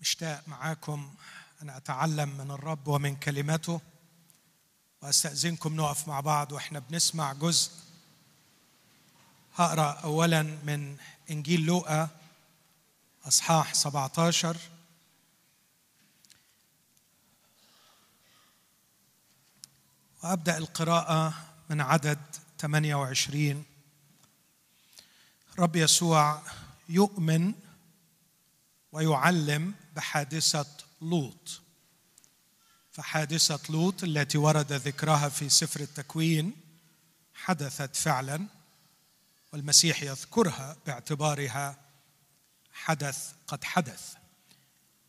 مشتاق معاكم أن أتعلم من الرب ومن كلمته وأستأذنكم نقف مع بعض وإحنا بنسمع جزء. هقرأ أولا من إنجيل لوقا أصحاح 17 وأبدأ القراءة من عدد 28 رب يسوع يؤمن ويعلم بحادثة لوط. فحادثة لوط التي ورد ذكرها في سفر التكوين حدثت فعلا والمسيح يذكرها باعتبارها حدث قد حدث.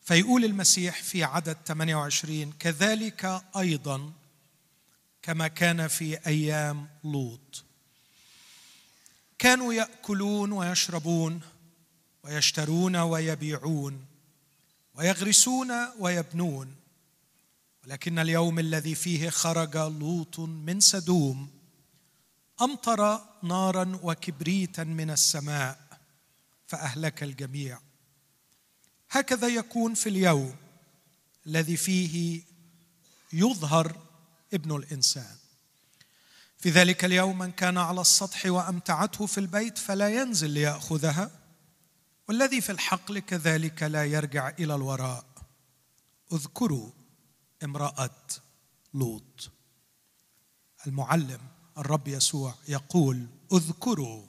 فيقول المسيح في عدد 28 كذلك أيضا كما كان في أيام لوط. كانوا يأكلون ويشربون ويشترون ويبيعون ويغرسون ويبنون. ولكن اليوم الذي فيه خرج لوط من سدوم أمطر نارا وكبريتا من السماء فأهلك الجميع. هكذا يكون في اليوم الذي فيه يظهر ابن الإنسان. في ذلك اليوم من كان على السطح وأمتعته في البيت فلا ينزل ليأخذها. والذي في الحقل كذلك لا يرجع إلى الوراء. اذكروا امرأة لوط. المعلم الرب يسوع يقول اذكروا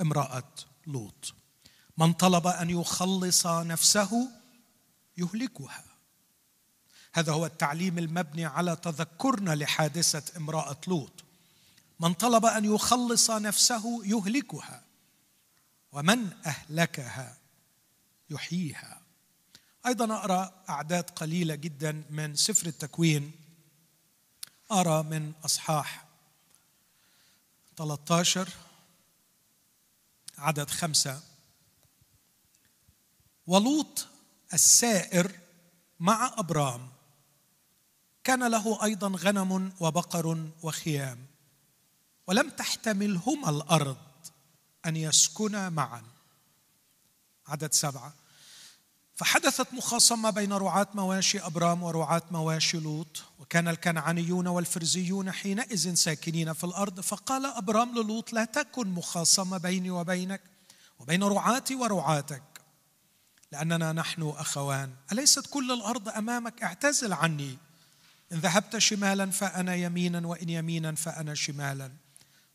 امرأة لوط. من طلب أن يخلص نفسه يهلكها. هذا هو التعليم المبني على تذكرنا لحادثة امرأة لوط. من طلب أن يخلص نفسه يهلكها. ومن أهلكها يحييها. أيضا أقرأ أعداد قليلة جدا من سفر التكوين. أرى من أصحاح 13 عدد خمسة. ولوط السائر مع أبرام. كان له أيضا غنم وبقر وخيام. ولم تحتملهما الأرض. أن يسكنا معا. عدد سبعة. فحدثت مخاصمة بين رعاة مواشي أبرام ورعاة مواشي لوط وكان الكنعانيون والفرزيون حينئذ ساكنين في الأرض فقال أبرام للوط لا تكن مخاصمة بيني وبينك وبين رعاتي ورعاتك لأننا نحن أخوان. أليست كل الأرض أمامك؟ اعتزل عني. إن ذهبت شمالا فأنا يمينا وإن يمينا فأنا شمالا.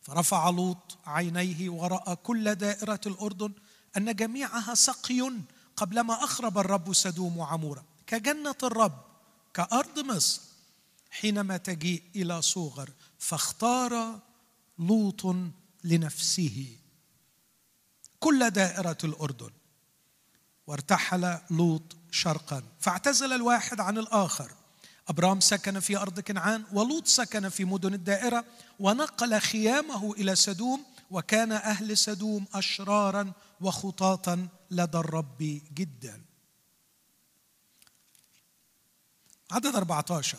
فرفع لوط عينيه ورأى كل دائرة الأردن أن جميعها سقي قبلما أخرب الرب سدوم وعموره كجنة الرب كأرض مصر. حينما تجيء إلى صوغر فاختار لوط لنفسه كل دائرة الأردن وارتحل لوط شرقا فاعتزل الواحد عن الآخر. أبرام سكن في أرض كنعان ولوط سكن في مدن الدائرة ونقل خيامه إلى سدوم وكان أهل سدوم أشرارا وخطاطا لدى الرب جدا. عدد 14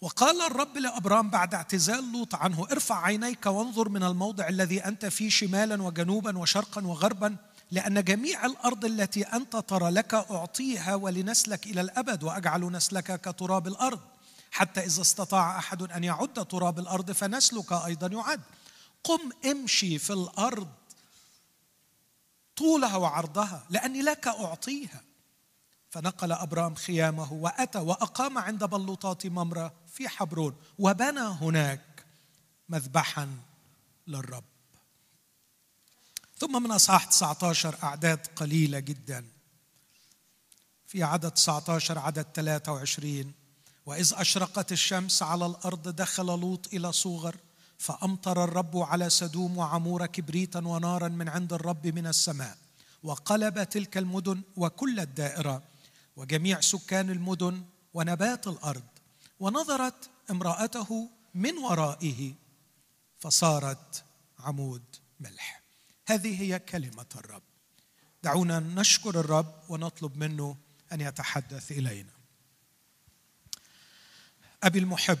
وقال الرب لأبرام بعد اعتزال لوط عنه ارفع عينيك وانظر من الموضع الذي أنت فيه شمالا وجنوبا وشرقا وغربا لأن جميع الأرض التي أنت ترى لك أعطيها ولنسلك إلى الأبد وأجعل نسلك كتراب الأرض. حتى إذا استطاع أحد أن يعد تراب الأرض فنسلك أيضا يعد. قم امشي في الأرض طولها وعرضها لأني لك أعطيها. فنقل أبرام خيامه وأتى وأقام عند بلوطات ممرة في حبرون وبنى هناك مذبحا للرب. ثم من أصحاح 19 أعداد قليلة جدا. في عدد 19 عدد 23 وإذ أشرقت الشمس على الأرض دخل لوط إلى صوغر فأمطر الرب على سدوم وعمور كبريتا ونارا من عند الرب من السماء. وقلب تلك المدن وكل الدائرة وجميع سكان المدن ونبات الأرض. ونظرت امرأته من ورائه فصارت عمود ملح. هذه هي كلمة الرب. دعونا نشكر الرب ونطلب منه أن يتحدث إلينا. أبي المحب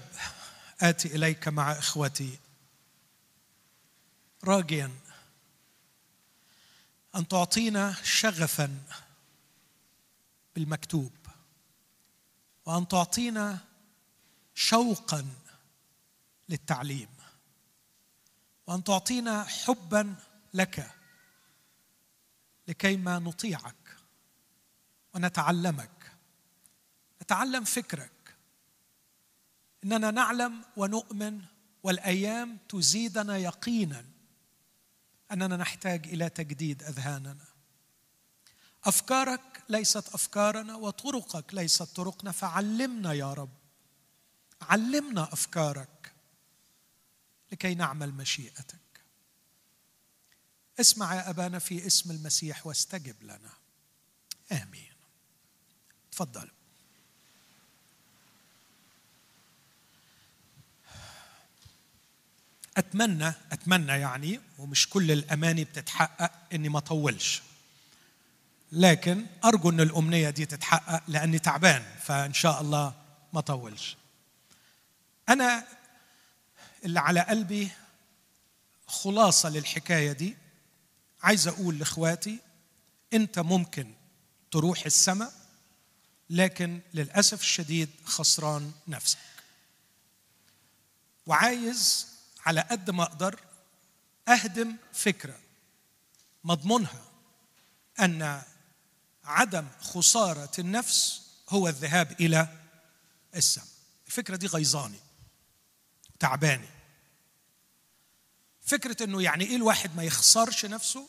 آتي إليك مع إخوتي. راجيا أن تعطينا شغفا بالمكتوب وأن تعطينا شوقا للتعليم وأن تعطينا حبا لك لكيما نطيعك ونتعلمك. نتعلم فكرك. إننا نعلم ونؤمن والأيام تزيدنا يقينا أننا نحتاج إلى تجديد أذهاننا. أفكارك ليست أفكارنا وطرقك ليست طرقنا. فعلمنا يا رب علمنا أفكارك لكي نعمل مشيئتك. اسمع يا أبانا في اسم المسيح واستجب لنا. آمين. تفضل. أتمنى أتمنى يعني ومش كل الأماني بتتحقق إني ما اطولش لكن أرجو إن الأمنية دي تتحقق لأني تعبان فإن شاء الله ما اطولش أنا اللي على قلبي خلاصة للحكاية دي عايز أقول لإخواتي أنت ممكن تروح السماء لكن للأسف الشديد خسران نفسك. وعايز على قد ما أقدر أهدم فكرة مضمونها أن عدم خسارة النفس هو الذهاب إلى السماء. الفكرة دي غيظاني تعباني. فكرة إنه يعني إيه الواحد ما يخسرش نفسه؟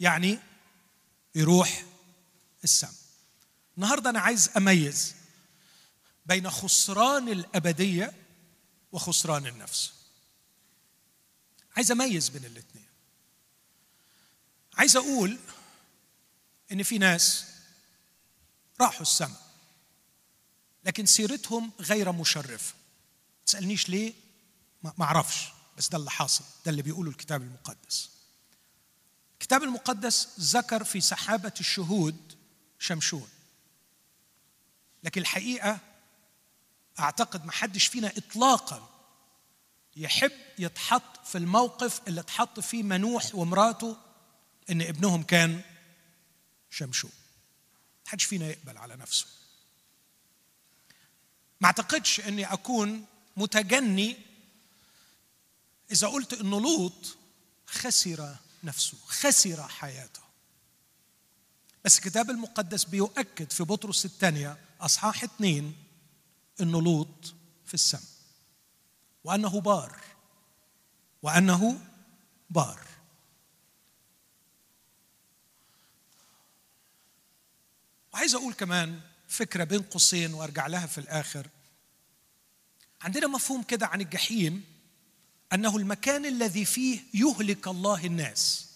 يعني يروح السماء. النهارده أنا عايز أميز بين خسران الأبدية وخسران النفس. عايز أميز بين الاثنين عايز أقول إن في ناس راحوا السماء لكن سيرتهم غير مشرفة. تسألنيش ليه؟ ما أعرفش. بس ده اللي حاصل ده اللي بيقوله الكتاب المقدس. الكتاب المقدس ذكر في سحابة الشهود شمشون. لكن الحقيقة أعتقد ما حدش فينا اطلاقا يحب يتحط في الموقف اللي اتحط فيه منوح ومراته إن ابنهم كان شمشون. ما حدش فينا يقبل على نفسه. ما أعتقدش إني أكون متجني إذا قلت إن لوط خسر نفسه خسر حياته. بس الكتاب المقدس بيؤكد في بطرس الثانية أصحاح اثنين إن لوط في السماء وأنه بار وأنه بار. وعايز أقول كمان فكرة بين قوسين وأرجع لها في الآخر. عندنا مفهوم كده عن الجحيم أنه المكان الذي فيه يهلك الله الناس.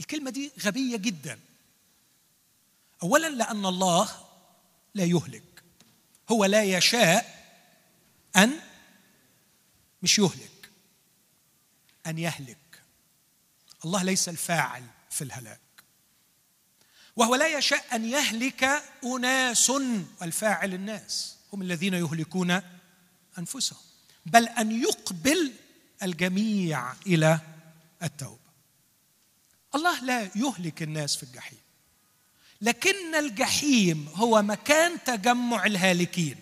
الكلمة دي غبية جدا. اولا لأن الله لا يهلك. هو لا يشاء أن مش يهلك أن يهلك. الله ليس الفاعل في الهلاك. وهو لا يشاء أن يهلك أناس والفاعل الناس هم الذين يهلكون أنفسهم. بل أن يقبل الجميع إلى التوبة. الله لا يهلك الناس في الجحيم لكن الجحيم هو مكان تجمع الهالكين.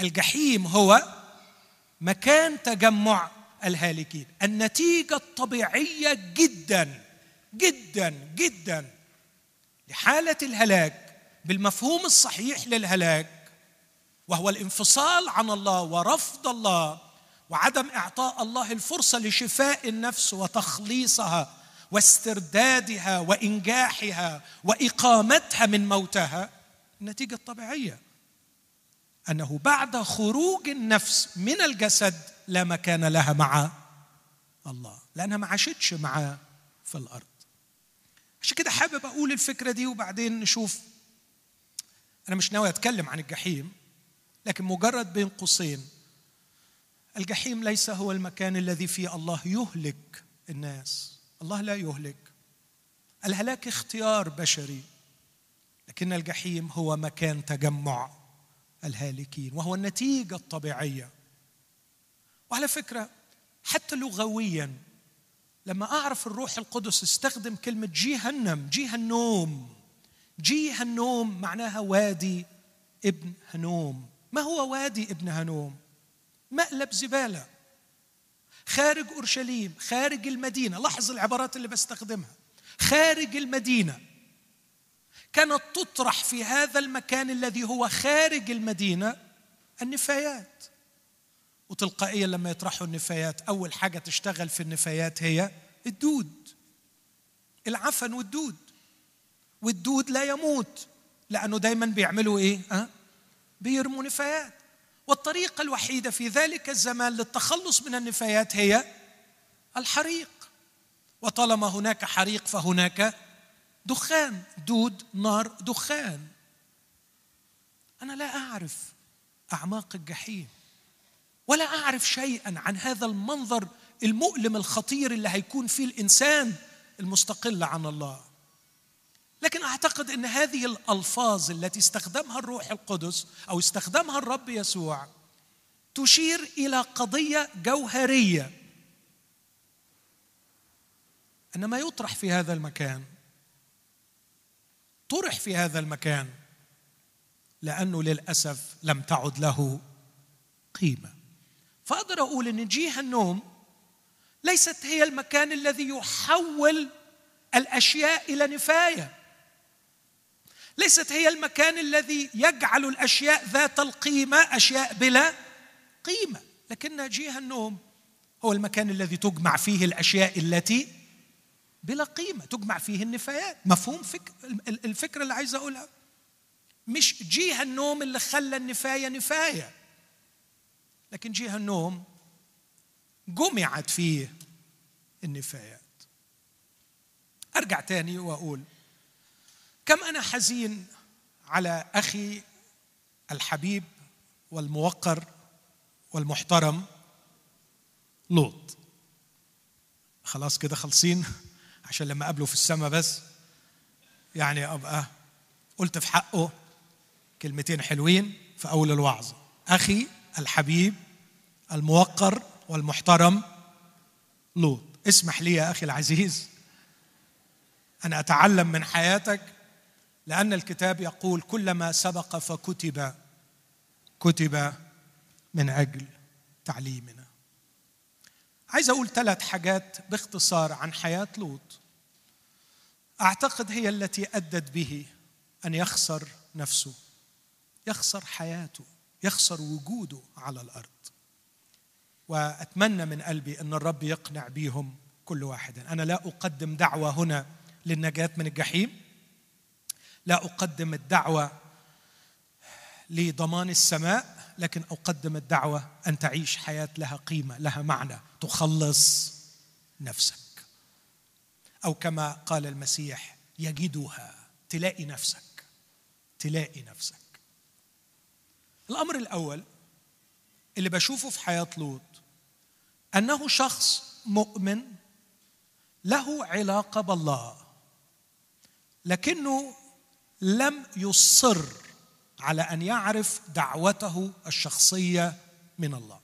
الجحيم هو مكان تجمع الهالكين. النتيجة الطبيعية جدا جدا جدا لحالة الهلاك بالمفهوم الصحيح للهلاك وهو الانفصال عن الله ورفض الله وعدم إعطاء الله الفرصة لشفاء النفس وتخليصها واستردادها وإنجاحها وإقامتها من موتها النتيجة الطبيعية أنه بعد خروج النفس من الجسد لا مكان لها مع الله لأنها ما عاشتش معاه في الأرض. عشان كده حابب أقول الفكرة دي وبعدين نشوف. أنا مش ناوي أتكلم عن الجحيم. لكن مجرد بين قوسين. الجحيم ليس هو المكان الذي فيه الله يهلك الناس. الله لا يهلك. الهلاك اختيار بشري لكن الجحيم هو مكان تجمع الهالكين وهو النتيجة الطبيعية. وعلى فكرة حتى لغويا لما أعرف الروح القدس استخدم كلمة جهنم جهنم جي هنوم معناها وادي ابن هنوم. ما هو وادي ابن هنوم مقلب زبالة. خارج أورشليم خارج المدينة. لاحظ العبارات اللي بستخدمها. خارج المدينة. كانت تطرح في هذا المكان الذي هو خارج المدينة النفايات. وتلقائيا لما يطرحوا النفايات أول حاجة تشتغل في النفايات هي الدود. العفن والدود. والدود لا يموت لأنه دايما بيعملوا إيه؟ أه؟ بيرموا نفايات والطريقة الوحيدة في ذلك الزمان للتخلص من النفايات هي الحريق. وطالما هناك حريق فهناك دخان دود نار دخان. أنا لا أعرف أعماق الجحيم ولا أعرف شيئا عن هذا المنظر المؤلم الخطير اللي هيكون فيه الإنسان المستقل عن الله. لكن أعتقد إن هذه الألفاظ التي استخدمها الروح القدس أو استخدمها الرب يسوع تشير إلى قضية جوهرية. أن ما يطرح في هذا المكان طرح في هذا المكان لأنه للأسف لم تعد له قيمة. فأقدر أقول إن جيه النوم ليست هي المكان الذي يحول الأشياء إلى نفاية. ليست هي المكان الذي يجعل الأشياء ذات القيمة أشياء بلا قيمة لكن جيه النوم هو المكان الذي تجمع فيه الأشياء التي بلا قيمة تجمع فيه النفايات. مفهوم فكر الفكرة اللي عايز أقولها؟ مش جيه النوم اللي خلى النفاية نفاية لكن جيه النوم جمعت فيه النفايات. أرجع تاني وأقول كم أنا حزين على أخي الحبيب والموقر والمحترم لوط. خلاص كده خلصين عشان لما أقابله في السماء بس. يعني أبقى قلت في حقه كلمتين حلوين في أول الوعظ. أخي الحبيب الموقر والمحترم لوط. اسمح لي يا أخي العزيز أنا أتعلم من حياتك لأن الكتاب يقول كلما سبق فكتب كتب من أجل تعليمنا. عايز أقول ثلاث حاجات باختصار عن حياة لوط. أعتقد هي التي أدت به أن يخسر نفسه يخسر حياته يخسر وجوده على الأرض. وأتمنى من قلبي أن الرب يقنع بيهم كل واحد. أنا لا أقدم دعوة هنا للنجاة من الجحيم. لا أقدم الدعوة لضمان السماء لكن أقدم الدعوة أن تعيش حياة لها قيمة لها معنى تخلص نفسك. أو كما قال المسيح يجدها تلاقي نفسك تلاقي نفسك. الأمر الأول اللي بشوفه في حياة لوط أنه شخص مؤمن له علاقة بالله لكنه لم يصر على أن يعرف دعوته الشخصية من الله.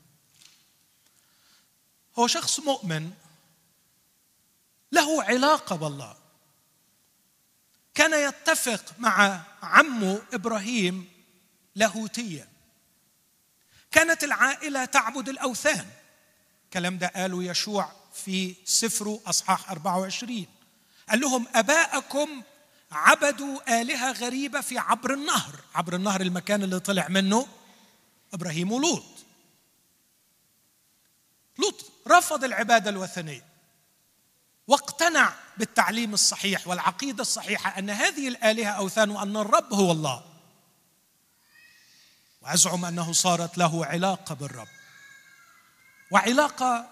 هو شخص مؤمن له علاقة بالله. كان يتفق مع عمه إبراهيم لاهوتيا كانت العائلة تعبد الأوثان. الكلام ده قاله يشوع في سفره أصحاح 24 قال لهم أباءكم عبدوا آلهة غريبة في عبر النهر. عبر النهر المكان اللي طلع منه إبراهيم ولوط. لوط رفض العبادة الوثنية واقتنع بالتعليم الصحيح والعقيدة الصحيحة أن هذه الآلهة أوثان وأن الرب هو الله. وأزعم أنه صارت له علاقة بالرب. وعلاقة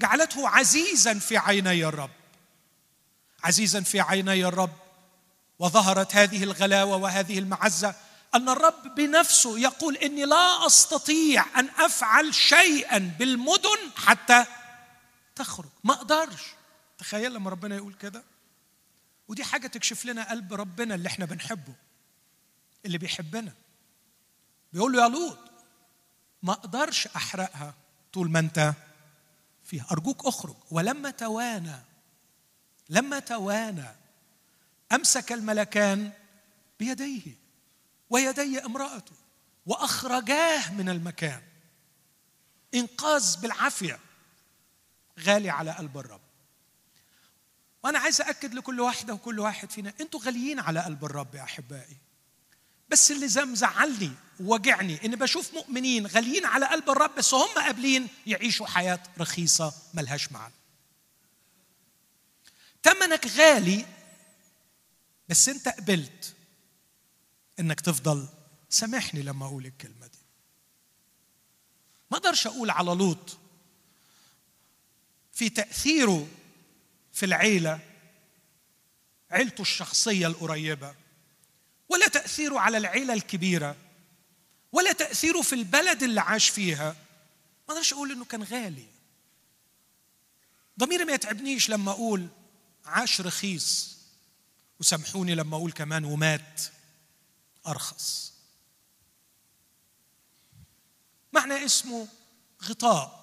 جعلته عزيزا في عيني الرب. عزيزا في عيني الرب. وظهرت هذه الغلاوة وهذه المعزة أن الرب بنفسه يقول إني لا أستطيع أن أفعل شيئا بالمدن حتى تخرج. ما أقدرش. تخيل لما ربنا يقول كده؟ ودي حاجة تكشف لنا قلب ربنا اللي إحنا بنحبه اللي بيحبنا. بيقول له يا لوط ما أقدرش أحرقها طول ما أنت فيها. أرجوك أخرج. ولما توانى لما توانى أمسك الملكان بيديه ويدي امرأته وأخرجاه من المكان. إنقاذ بالعافية غالي على قلب الرب. وأنا عايز اكد لكل واحدة وكل واحد فينا أنتوا غاليين على قلب الرب يا أحبائي. بس اللي مزعلني ووجعني ان بشوف مؤمنين غاليين على قلب الرب بس هم قابلين يعيشوا حياة رخيصة ملهاش معنى. تمنك غالي بس انت قبلت انك تفضل سامحني لما أقول الكلمة دي. ما أقدرش أقول على لوط في تأثيره في العيلة عيلته الشخصية القريبة ولا تأثيره على العيلة الكبيرة ولا تأثيره في البلد اللي عاش فيها. ما أقدرش أقول انه كان غالي. ضميري ما يتعبنيش لما أقول عاش رخيص. وسامحوني لما أقول كمان ومات أرخص. معنى اسمه غطاء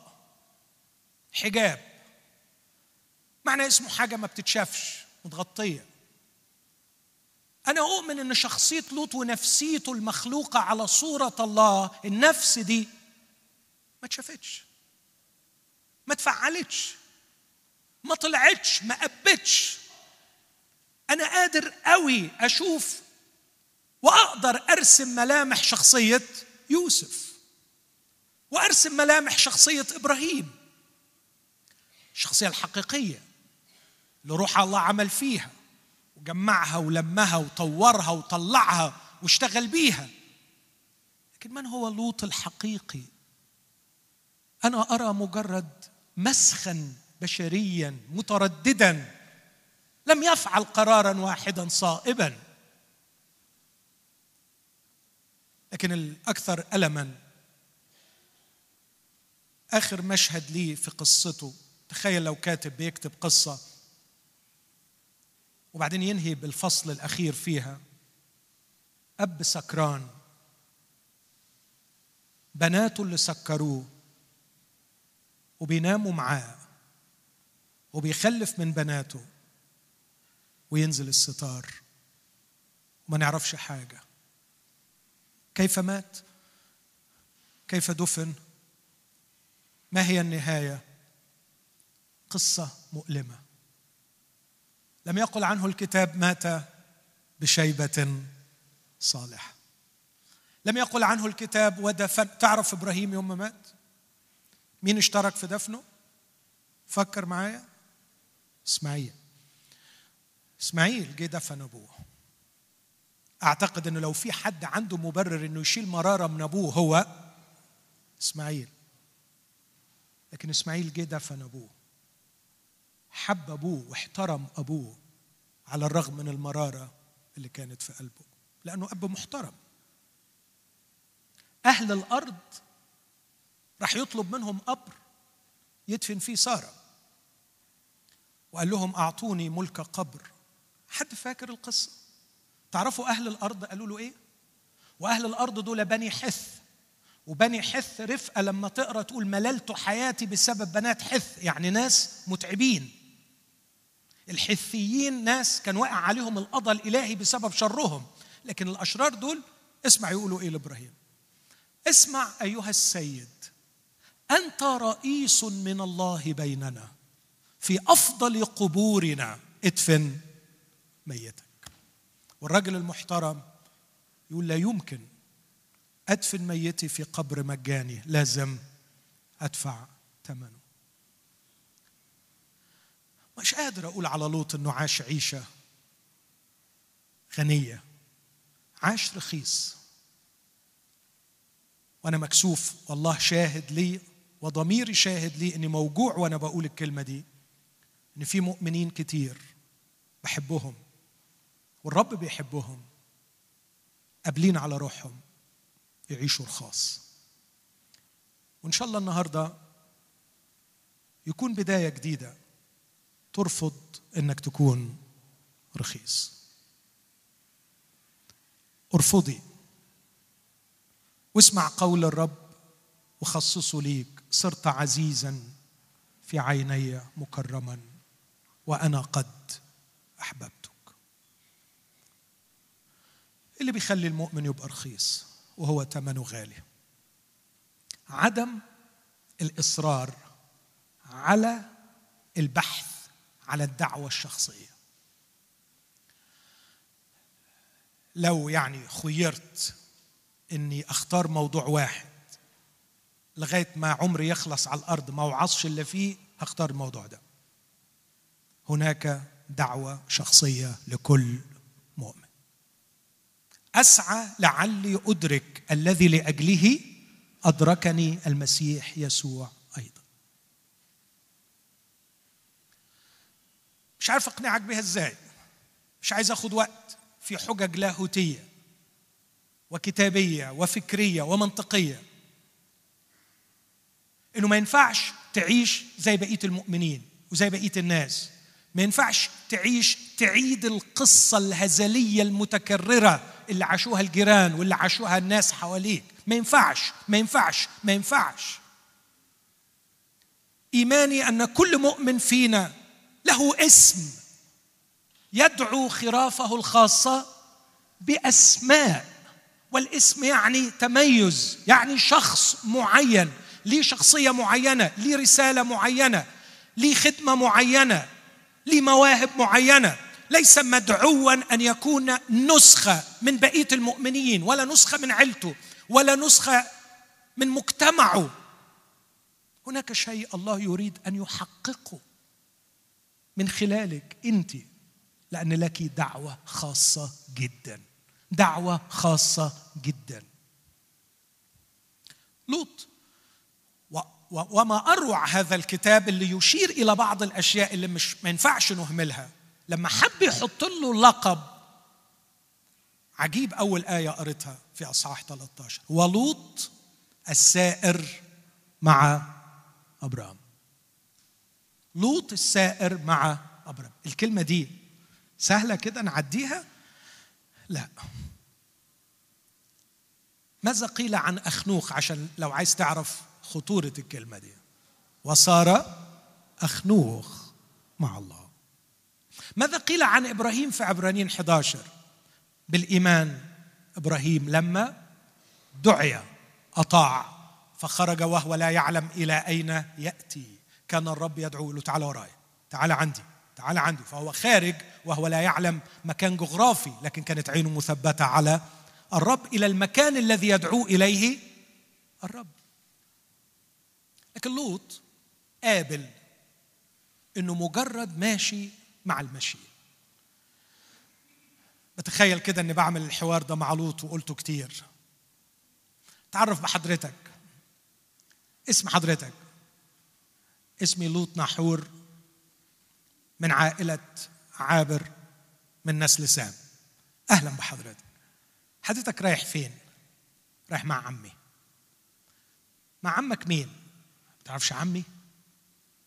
حجاب. معنى اسمه حاجة ما بتتشافش متغطية. أنا أؤمن إن شخصية لوط ونفسيته المخلوقة على صورة الله النفس دي ما اتشافتش ما تفعلتش ما طلعتش ما قبتش أنا قادر قوي أشوف وأقدر أرسم ملامح شخصية يوسف وأرسم ملامح شخصية إبراهيم. الشخصيه الحقيقية اللي روح الله عمل فيها وجمعها ولمها وطورها وطلعها واشتغل بيها. لكن من هو لوط الحقيقي؟ أنا أرى مجرد مسخا بشريا مترددا لم يفعل قرارا واحدا صائبا. لكن الأكثر ألما آخر مشهد لي في قصته تخيل لو كاتب بيكتب قصة وبعدين ينهي بالفصل الأخير فيها. أب سكران بناته اللي سكروه وبيناموا معاه وبيخلف من بناته. وينزل الستار وما نعرفش حاجة. كيف مات؟ كيف دفن؟ ما هي النهاية؟ قصة مؤلمة. لم يقل عنه الكتاب مات بشيبة صالحه لم يقل عنه الكتاب ودفن. تعرف إبراهيم يوم ما مات؟ مين اشترك في دفنه؟ فكر معايا. إسماعيل. اسماعيل جه دفن ابوه أعتقد إنه لو في حد عنده مبرر إنه يشيل مرارة من أبوه هو إسماعيل. لكن إسماعيل جه دفن أبوه. حب أبوه واحترم أبوه على الرغم من المرارة اللي كانت في قلبه. لأنه أب محترم. أهل الأرض راح يطلب منهم قبر يدفن فيه سارة. وقال لهم أعطوني ملك قبر. حد فاكر القصة؟ تعرفوا أهل الأرض قالوا له إيه؟ وأهل الأرض دول بني حث وبني حث رفقة لما تقرأ تقول مللت حياتي بسبب بنات حث يعني ناس متعبين. الحثيين ناس كان واقع عليهم القضاء الإلهي بسبب شرهم لكن الأشرار دول اسمع يقولوا إيه لإبراهيم؟ اسمع أيها السيد أنت رئيس من الله بيننا في أفضل قبورنا ادفن. ميتك. والراجل المحترم يقول لا يمكن أدفن ميتي في قبر مجاني لازم أدفع ثمنه. مش قادر أقول على لوط إنه عاش عيشة غنية. عاش رخيص. وأنا مكسوف والله شاهد لي وضميري شاهد لي إني موجوع وأنا بقول الكلمة دي إن في مؤمنين كتير بحبهم. والرب بيحبهم. قابلين على روحهم. يعيشوا رخاص. وإن شاء الله النهارده يكون بداية جديدة ترفض إنك تكون رخيص. ارفضي. واسمع قول الرب وخصصه ليك. صرت عزيزا في عيني مكرما وأنا قد احببتك اللي بيخلي المؤمن يبقى رخيص وهو ثمنه غالي. عدم الإصرار على البحث على الدعوة الشخصية. لو يعني خيرت إني أختار موضوع واحد لغاية ما عمري يخلص على الأرض ما اوعظش اللي فيه هختار الموضوع ده. هناك دعوة شخصية لكل مؤمن. أسعى لعلي أدرك الذي لأجله أدركني المسيح يسوع أيضا. مش عارف أقنعك بها إزاي. مش عايز أخد وقت في حجج لاهوتية وكتابية وفكرية ومنطقية. إنه ما ينفعش تعيش زي بقية المؤمنين وزي بقية الناس. ما ينفعش تعيش تعيد القصة الهزلية المتكررة اللي عاشوها الجيران واللي عاشوها الناس حواليك. ما ينفعش ما ينفعش ما ينفعش. إيماني أن كل مؤمن فينا له اسم يدعو خرافه الخاصة بأسماء والاسم يعني تميز يعني شخص معين ليه شخصية معينة ليه رسالة معينة ليه خدمة معينة ليه مواهب معينة. ليس مدعوا أن يكون نسخة من بقية المؤمنين ولا نسخة من عيلته ولا نسخة من مجتمعه. هناك شيء الله يريد أن يحققه من خلالك أنت لأن لك دعوة خاصة جدا. دعوة خاصة جدا. لوط وما أروع هذا الكتاب اللي يشير إلى بعض الأشياء اللي مش ما ينفعش نهملها. لما حب يحط له لقب. عجيب أول آية قريتها في إصحاح 13 ولوط السائر مع أبرام. لوط السائر مع أبرام. الكلمة دي سهلة كده نعديها؟ لا. ماذا قيل عن أخنوخ؟ عشان لو عايز تعرف خطورة الكلمة دي. وصار أخنوخ مع الله. ماذا قيل عن إبراهيم في عبرانيين 11 بالإيمان إبراهيم لما دعي أطاع فخرج وهو لا يعلم إلى أين يأتي. كان الرب يدعو له تعال وراي تعال عندي تعال عندي. فهو خارج وهو لا يعلم مكان جغرافي لكن كانت عينه مثبتة على الرب إلى المكان الذي يدعو إليه الرب. لكن لوط قابل إنه مجرد ماشي مع المشي. بتخيل كده إني بعمل الحوار ده مع لوط وقلته كتير. تعرف بحضرتك اسم حضرتك. اسمي لوط نحور من عائلة عابر من نسل سام. أهلا بحضرتك. حضرتك رايح فين؟ رايح مع عمي. مع عمك مين؟ تعرفش عمي؟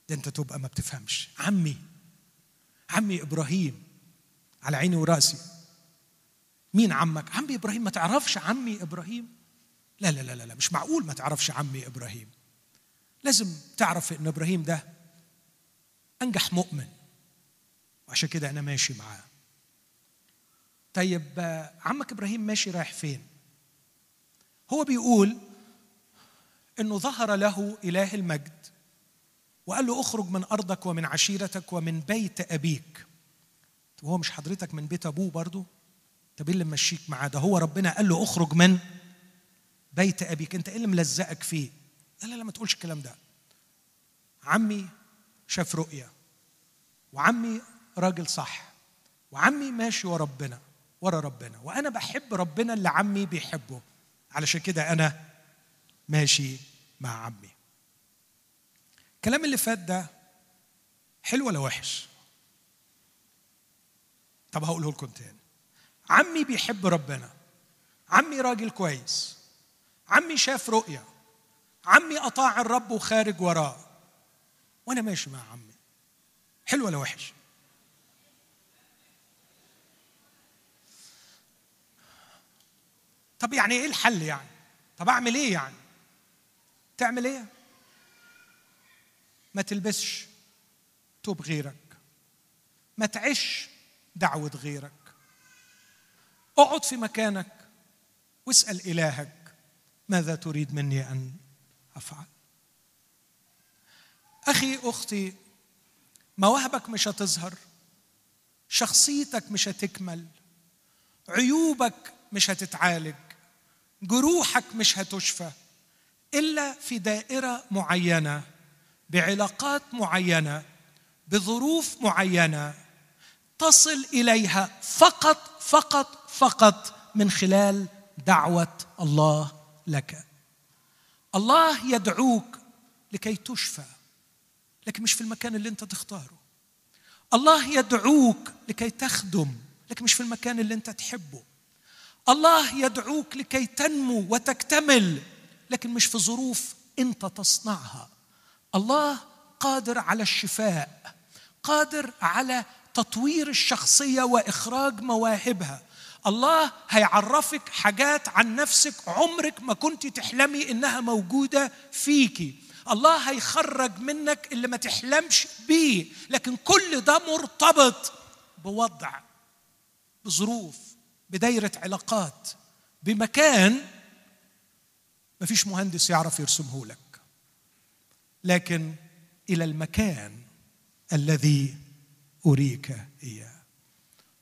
ده أنت تبقى ما بتفهمش. عمي. عمي إبراهيم على عيني ورأسي. مين عمك؟ عمي إبراهيم ما تعرفش عمي إبراهيم؟ لا لا لا لا مش معقول ما تعرفش عمي إبراهيم. لازم تعرف إن إبراهيم ده أنجح مؤمن. وعشان كده أنا ماشي معاه. طيب عمك إبراهيم ماشي رايح فين؟ هو بيقول إنه ظهر له إله المجد. وقال له اخرج من أرضك ومن عشيرتك ومن بيت أبيك. وهو مش حضرتك من بيت أبوه برضه؟ طب إيه اللي ممشيك معاه ده؟ هو ربنا قال له اخرج من بيت أبيك. أنت إيه اللي ملزقك فيه؟ لا لا لا ما تقولش الكلام ده. عمي شاف رؤية وعمي راجل صح وعمي ماشي ورا ربنا ورا ربنا. وأنا بحب ربنا اللي عمي بيحبه. علشان كده أنا ماشي مع عمي. الكلام اللي فات ده حلو ولا وحش؟ طب هقوله لكم تاني. عمي بيحب ربنا. عمي راجل كويس. عمي شاف رؤية عمي أطاع الرب وخارج وراه. وأنا ماشي مع عمي. حلو ولا وحش؟ طب يعني إيه الحل يعني؟ طب أعمل إيه يعني؟ تعمل إيه؟ ما تلبسش توب غيرك. ما تعيش دعوة غيرك. اقعد في مكانك واسأل إلهك ماذا تريد مني أن أفعل؟ أخي أختي مواهبك مش هتظهر شخصيتك مش هتكمل عيوبك مش هتتعالج جروحك مش هتشفى إلا في دائرة معينة. بعلاقات معينة بظروف معينة تصل إليها فقط فقط فقط من خلال دعوة الله لك. الله يدعوك لكي تشفى لكن مش في المكان اللي أنت تختاره. الله يدعوك لكي تخدم لكن مش في المكان اللي أنت تحبه. الله يدعوك لكي تنمو وتكتمل لكن مش في ظروف أنت تصنعها. الله قادر على الشفاء قادر على تطوير الشخصية وإخراج مواهبها. الله هيعرفك حاجات عن نفسك عمرك ما كنت تحلمي إنها موجودة فيكي. الله هيخرج منك اللي ما تحلمش بيه لكن كل ده مرتبط بوضع بظروف بدايرة علاقات بمكان ما فيش مهندس يعرف يرسمه لك لكن إلى المكان الذي أريك إياه.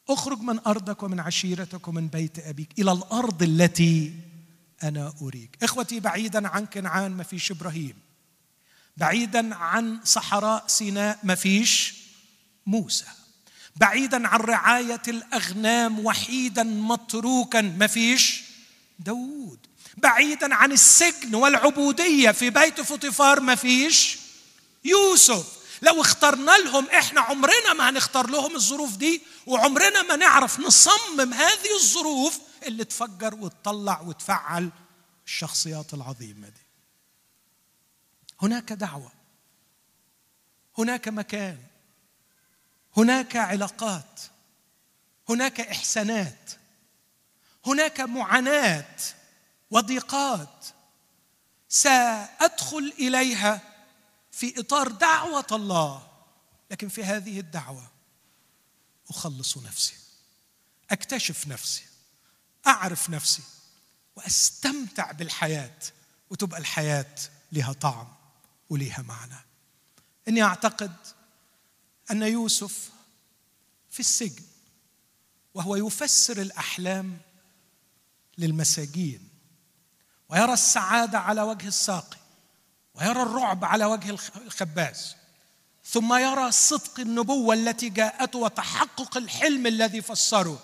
أخرج من أرضك ومن عشيرتك ومن بيت أبيك إلى الأرض التي أنا أريك. إخوتي بعيدا عن كنعان ما فيش إبراهيم. بعيدا عن صحراء سيناء ما فيش موسى. بعيدا عن رعاية الأغنام وحيدا متروكا ما فيش داوود. بعيدا عن السجن والعبودية في بيت فطيفار ما فيش؟ يوسف لو اخترنا لهم إحنا عمرنا ما هنختار لهم الظروف دي وعمرنا ما نعرف نصمم هذه الظروف اللي تفجر وتطلع وتفعل الشخصيات العظيمة دي. هناك دعوة هناك مكان هناك علاقات هناك إحسانات هناك معاناة. وضيقات. سأدخل إليها في إطار دعوة الله لكن في هذه الدعوة أخلص نفسي أكتشف نفسي أعرف نفسي وأستمتع بالحياة وتبقى الحياة لها طعم ولها معنى. إني أعتقد أن يوسف في السجن وهو يفسر الأحلام للمساجين ويرى السعادة على وجه الساقي ويرى الرعب على وجه الخباز ثم يرى صدق النبوة التي جاءته وتحقق الحلم الذي فسره.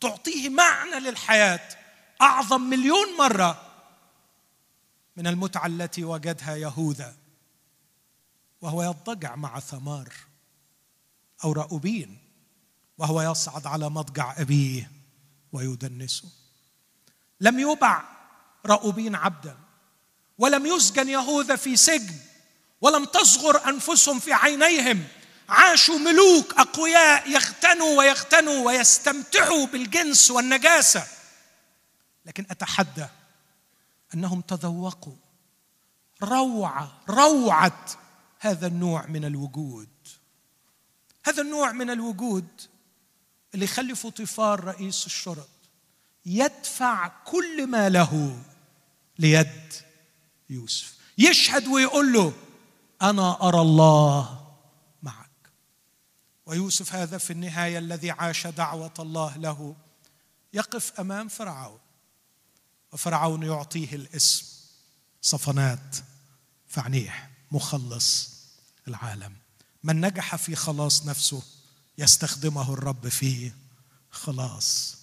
تعطيه معنى للحياة أعظم مليون مرة. من المتعة التي وجدها يهوذا وهو يضجع مع ثمار أو رأوبين وهو يصعد على مضجع أبيه ويدنسه. لم يبع رأوبين عبدا. ولم يسجن يهوذا في سجن ولم تصغر أنفسهم في عينيهم. عاشوا ملوك أقوياء يختنوا ويختنوا ويستمتعوا بالجنس والنجاسة. لكن أتحدى أنهم تذوقوا روعه روعة هذا النوع من الوجود. هذا النوع من الوجود اللي يخلي فوطيفار رئيس الشرط يدفع كل ما له. ليد يوسف. يشهد ويقول له أنا أرى الله معك. ويوسف هذا في النهاية الذي عاش دعوة الله له. يقف أمام فرعون وفرعون يعطيه الاسم صفنات فعنيح مخلص العالم. من نجح في خلاص نفسه يستخدمه الرب في خلاص.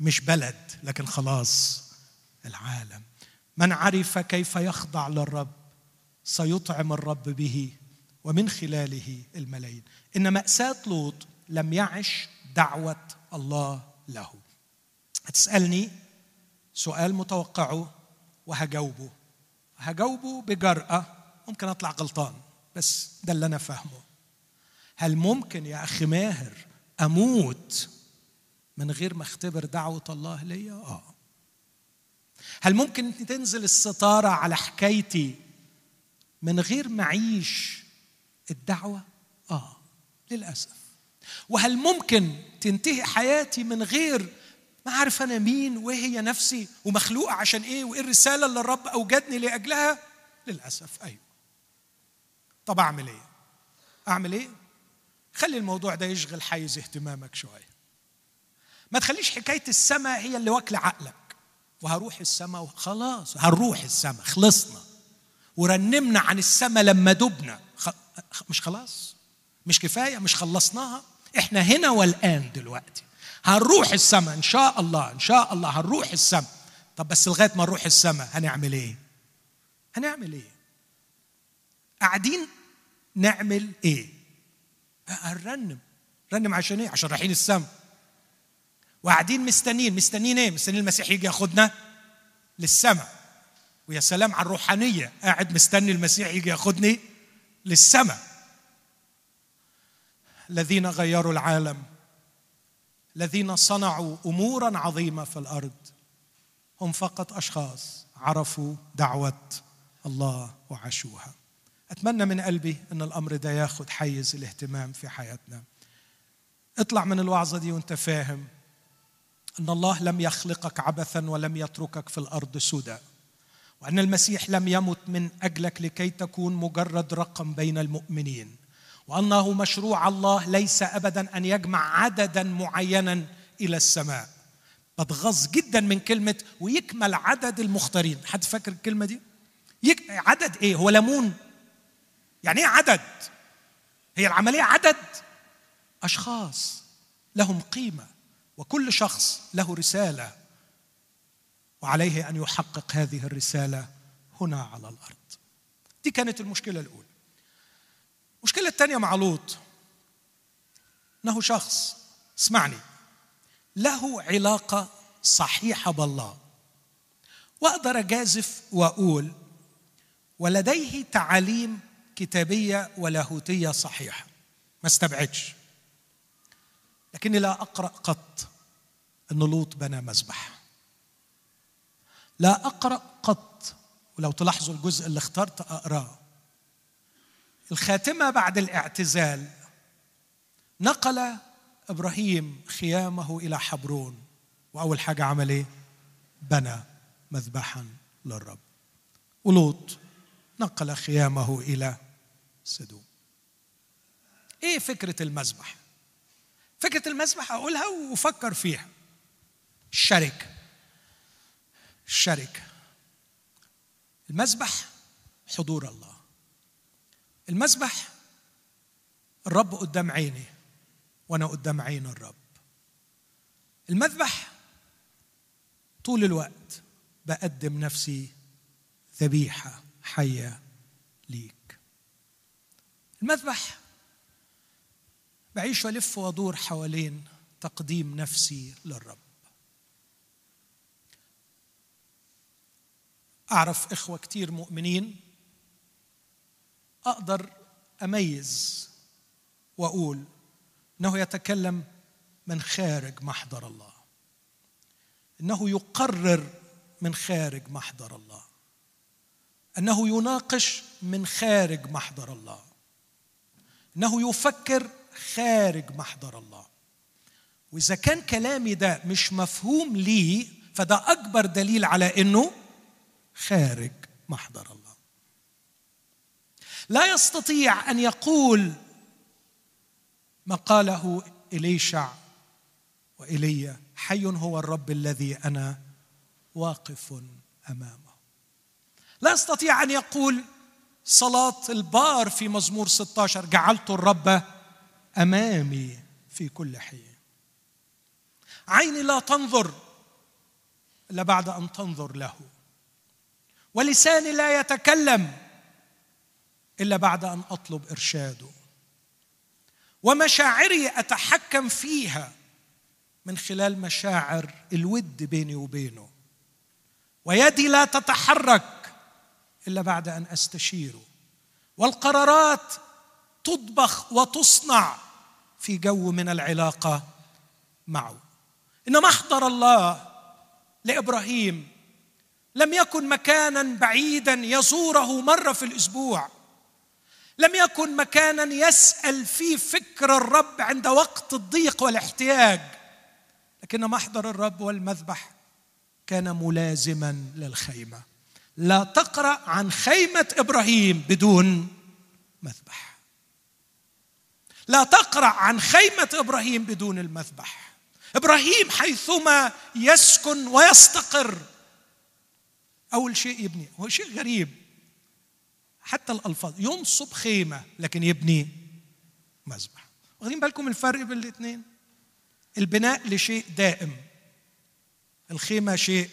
مش بلد لكن خلاص العالم. من عرف كيف يخضع للرب سيطعم الرب به ومن خلاله الملايين. إن مأساة لوط لم يعش دعوة الله له. هتسألني سؤال متوقعه وهجاوبه. هجاوبه بجرأة ممكن أطلع غلطان بس ده اللي أنا فاهمه. هل ممكن يا أخي ماهر أموت من غير ما أختبر دعوة الله ليا؟ آه. هل ممكن تنزل الستارة على حكايتي من غير ما أعيش الدعوة؟ آه للأسف. وهل ممكن تنتهي حياتي من غير ما عارف أنا مين وإيه هي نفسي ومخلوقة عشان إيه وإيه الرسالة اللي الرب أوجدني لأجلها؟ للأسف أيوه. طب أعمل إيه؟ أعمل إيه؟ خلي الموضوع ده يشغل حيز اهتمامك شوية. ما تخليش حكاية السماء هي اللي واكلة عقلك. وهروح السماء وخلاص هنروح السماء خلصنا. ورنمنا عن السماء لما دبنا. مش خلاص؟ مش كفاية؟ مش خلصناها؟ إحنا هنا والآن دلوقتي. هنروح السماء إن شاء الله إن شاء الله هنروح السماء. طب بس لغاية ما نروح السماء هنعمل إيه؟ هنعمل إيه؟ قاعدين نعمل إيه؟ هنرنم. رنم عشان إيه؟ عشان رايحين السماء. وقاعدين مستنين مستنين إيه؟ مستنين المسيح يجي ياخدنا للسماء. ويا سلام على الروحانية. قاعد مستني المسيح يجي ياخدني للسماء. الذين غيروا العالم. الذين صنعوا أمورا عظيمة في الأرض. هم فقط أشخاص. عرفوا دعوة الله وعاشوها. أتمنى من قلبي إن الأمر ده ياخد حيز الاهتمام في حياتنا. اطلع من الوعظة دي وانت فاهم. أن الله لم يخلقك عبثا ولم يتركك في الأرض سدى وأن المسيح لم يمت من أجلك لكي تكون مجرد رقم بين المؤمنين وأنه مشروع الله ليس ابدا أن يجمع عددا معينا إلى السماء. بتغاظ جدا من كلمة ويكمل عدد المختارين. حد فاكر الكلمة دي؟ يك... عدد إيه؟ هو ليمون. يعني إيه عدد؟ هي العملية عدد. أشخاص لهم قيمة. وكل شخص له رسالة وعليه أن يحقق هذه الرسالة هنا على الأرض. دي كانت المشكلة الأولى. المشكلة الثانية مع لوط إنه شخص اسمعني له علاقة صحيحة بالله. وأقدر أجازف وأقول ولديه تعاليم كتابية ولاهوتية صحيحة. ما استبعدش. لكني لا أقرأ قط. ان لوط بنى مذبح. لا أقرأ قط. ولو تلاحظوا الجزء اللي اخترت أقرأه. الخاتمة بعد الاعتزال نقل إبراهيم خيامه إلى حبرون. وأول حاجة عمل إيه؟ بنى مذبحا للرب. ولوط نقل خيامه إلى سدوم. إيه فكرة المذبح؟ فكرة المذبح اقولها وفكر فيها. الشركة الشركة المذبح حضور الله. المذبح الرب قدام عيني وأنا قدام عين الرب. المذبح طول الوقت بقدم نفسي ذبيحة حية ليك. المذبح بعيش وألف وأدور حوالين تقديم نفسي للرب. أعرف إخوة كتير مؤمنين أقدر أميز وأقول إنه يتكلم من خارج محضر الله. إنه يقرر من خارج محضر الله. إنه يناقش من خارج محضر الله. إنه يفكر خارج محضر الله. وإذا كان كلامي ده مش مفهوم لي فده أكبر دليل على إنه خارج محضر الله. لا يستطيع أن يقول ما قاله اليشع وايليا حي هو الرب الذي أنا واقف أمامه. لا يستطيع أن يقول صلاة البار في مزمور 16 جعلت الرب أمامي في كل حين. عيني لا تنظر إلا بعد أن تنظر له. ولساني لا يتكلم إلا بعد أن أطلب إرشاده. ومشاعري أتحكم فيها من خلال مشاعر الود بيني وبينه. ويدي لا تتحرك إلا بعد أن أستشيره. والقرارات تطبخ وتصنع في جو من العلاقة معه. ان محضر الله لإبراهيم لم يكن مكانا بعيدا يزوره مرة في الأسبوع لم يكن مكانا يسأل فيه فكر الرب عند وقت الضيق والاحتياج لكن محضر الرب والمذبح كان ملازما للخيمة. لا تقرأ عن خيمة إبراهيم بدون مذبح. لا تقرأ عن خيمة إبراهيم بدون المذبح. إبراهيم حيثما يسكن ويستقر. أول شيء يبني هو شيء غريب. حتى الألفاظ ينصب خيمة لكن يبني مذبح. واخدين بالكم الفرق بين الاثنين؟ البناء لشيء دائم. الخيمة شيء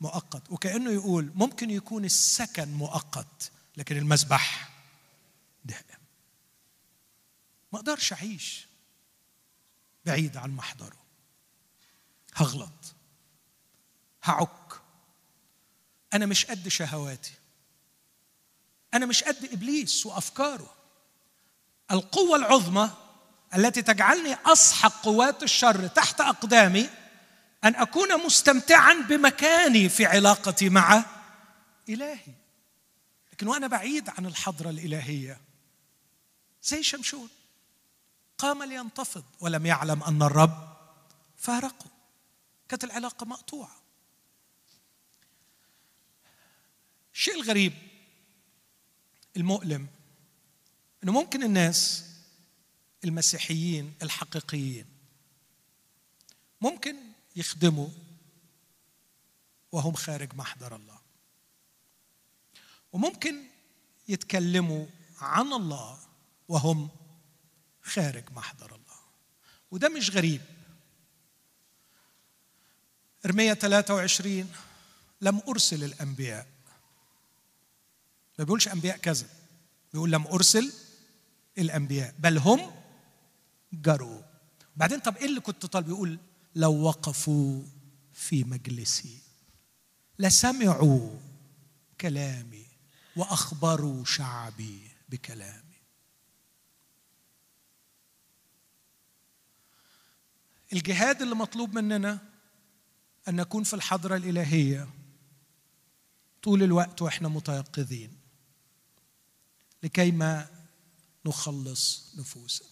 مؤقت. وكأنه يقول ممكن يكون السكن مؤقت لكن المذبح دائم. ما أقدرش اعيش بعيد عن محضره. هغلط. هعك. أنا مش قد شهواتي. أنا مش قد إبليس وأفكاره. القوة العظمى التي تجعلني اسحق قوات الشر تحت أقدامي أن أكون مستمتعا بمكاني في علاقتي مع إلهي. لكن وأنا بعيد عن الحضرة الإلهية زي شمشون. قام لينتفض ولم يعلم أن الرب فارقه. كانت العلاقة مقطوعة. الشيء الغريب المؤلم إنه ممكن الناس المسيحيين الحقيقيين ممكن يخدموا وهم خارج محضر الله. وممكن يتكلموا عن الله وهم خارج محضر الله. وده مش غريب. ارميا 23 لم أرسل الأنبياء. ما بيقولش أنبياء كذا بيقول لم أرسل الأنبياء بل هم جروا. بعدين طب إيه اللي كنت طالب؟ يقول لو وقفوا في مجلسي لسمعوا كلامي وأخبروا شعبي بكلامي. الجهاد اللي مطلوب مننا أن نكون في الحضرة الإلهية طول الوقت وإحنا متيقظين لكيما نخلص نفوسنا.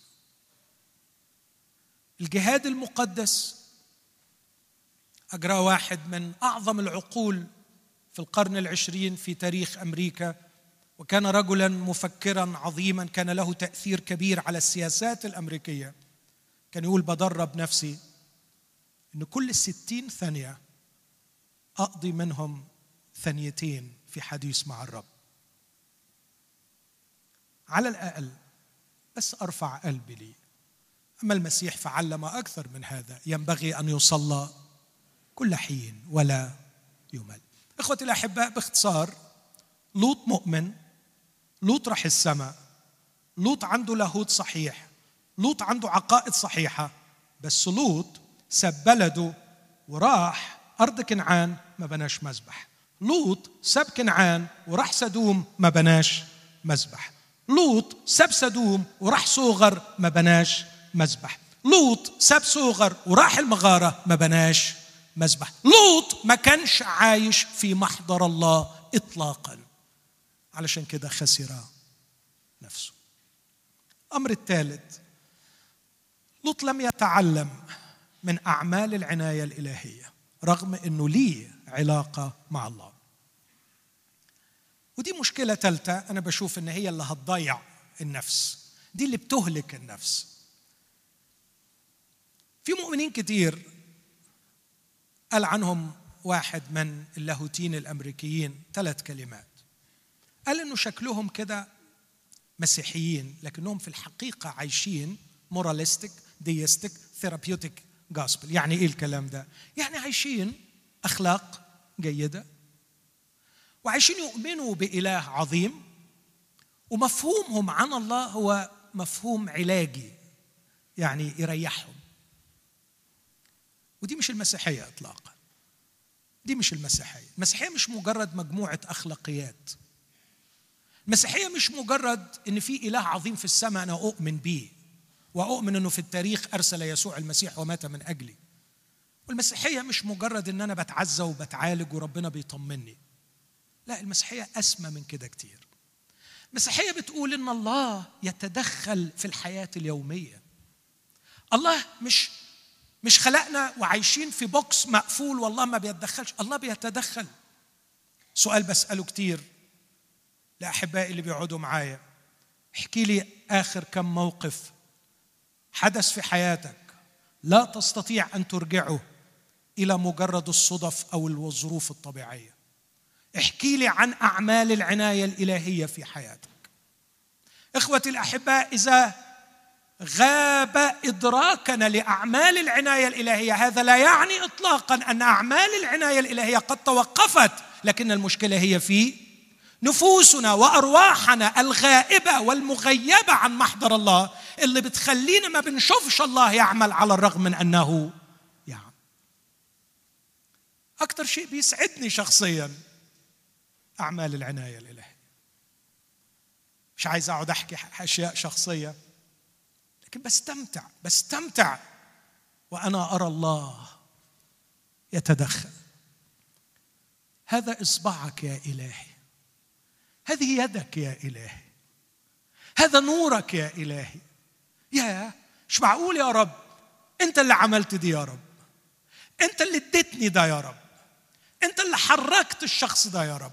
الجهاد المقدس أجراه واحد من أعظم العقول في القرن العشرين في تاريخ أمريكا وكان رجلا مفكرا عظيما كان له تأثير كبير على السياسات الأمريكية. كان يقول بدرب نفسي أن كل ستين ثانية أقضي منهم ثانيتين في حديث مع الرب. على الأقل بس أرفع قلبي لي. أما المسيح فعلم أكثر من هذا. ينبغي أن يصلى كل حين ولا يمل. إخوتي الأحباء باختصار لوط مؤمن لوط راح السماء لوط عنده لاهوت صحيح. لوط عنده عقائد صحيحة بس لوط ساب بلده وراح أرض كنعان ما بناش مذبح. لوط ساب كنعان وراح سدوم ما بناش مذبح. لوط ساب سدوم وراح صوغر ما بناش مذبح. لوط ساب صوغر وراح المغارة ما بناش مذبح. لوط ما كانش عايش في محضر الله إطلاقا. علشان كده خسر نفسه. الأمر الثالث لوط لم يتعلم من أعمال العناية الإلهية رغم أنه ليه علاقة مع الله. ودي مشكلة ثالثة أنا بشوف إن هي اللي هتضيع النفس. دي اللي بتهلك النفس. في مؤمنين كتير قال عنهم واحد من اللاهوتين الأمريكيين ثلاث كلمات. قال إنه شكلهم كده مسيحيين لكنهم في الحقيقة عايشين moralistic deistic therapeutic gospel يعني إيه الكلام ده؟ يعني عايشين أخلاق جيدة وعايشين يؤمنوا بإله عظيم ومفهومهم عن الله هو مفهوم علاجي يعني يريحهم. ودي مش المسيحية اطلاقا. دي مش المسيحية. المسيحية مش مجرد مجموعة أخلاقيات. المسيحية مش مجرد إن في إله عظيم في السماء أنا أؤمن به وأؤمن إنه في التاريخ أرسل يسوع المسيح ومات من أجلي. والمسيحية مش مجرد إن أنا بتعزى وبتعالج وربنا بيطمني. لا المسيحية أسمى من كده كتير. المسيحيه بتقول إن الله يتدخل في الحياة اليومية. الله مش مش خلقنا وعايشين في بوكس مقفول والله ما بيتدخلش. الله بيتدخل. سؤال بسأله كتير لأحبائي اللي بيقعدوا معايا. احكي لي آخر كم موقف حدث في حياتك لا تستطيع أن ترجعه إلى مجرد الصدف أو الظروف الطبيعية. احكي لي عن أعمال العناية الإلهية في حياتك. إخوتي الأحباء إذا غاب إدراكنا لأعمال العناية الإلهية هذا لا يعني إطلاقا أن أعمال العناية الإلهية قد توقفت لكن المشكلة هي في نفوسنا وأرواحنا الغائبة والمغيبة عن محضر الله اللي بتخلينا ما بنشوفش الله يعمل على الرغم من أنه يعمل. أكثر شيء بيسعدني شخصيا أعمال العناية الإلهية. مش عايز أقعد أحكي أشياء شخصية لكن بستمتع بستمتع وأنا أرى الله يتدخل. هذا إصبعك يا إلهي. هذه يدك يا إلهي. هذا نورك يا إلهي. يا مش معقول يا رب؟ أنت اللي عملت دي يا رب. أنت اللي اديتني ده يا رب. أنت اللي حركت الشخص ده يا رب.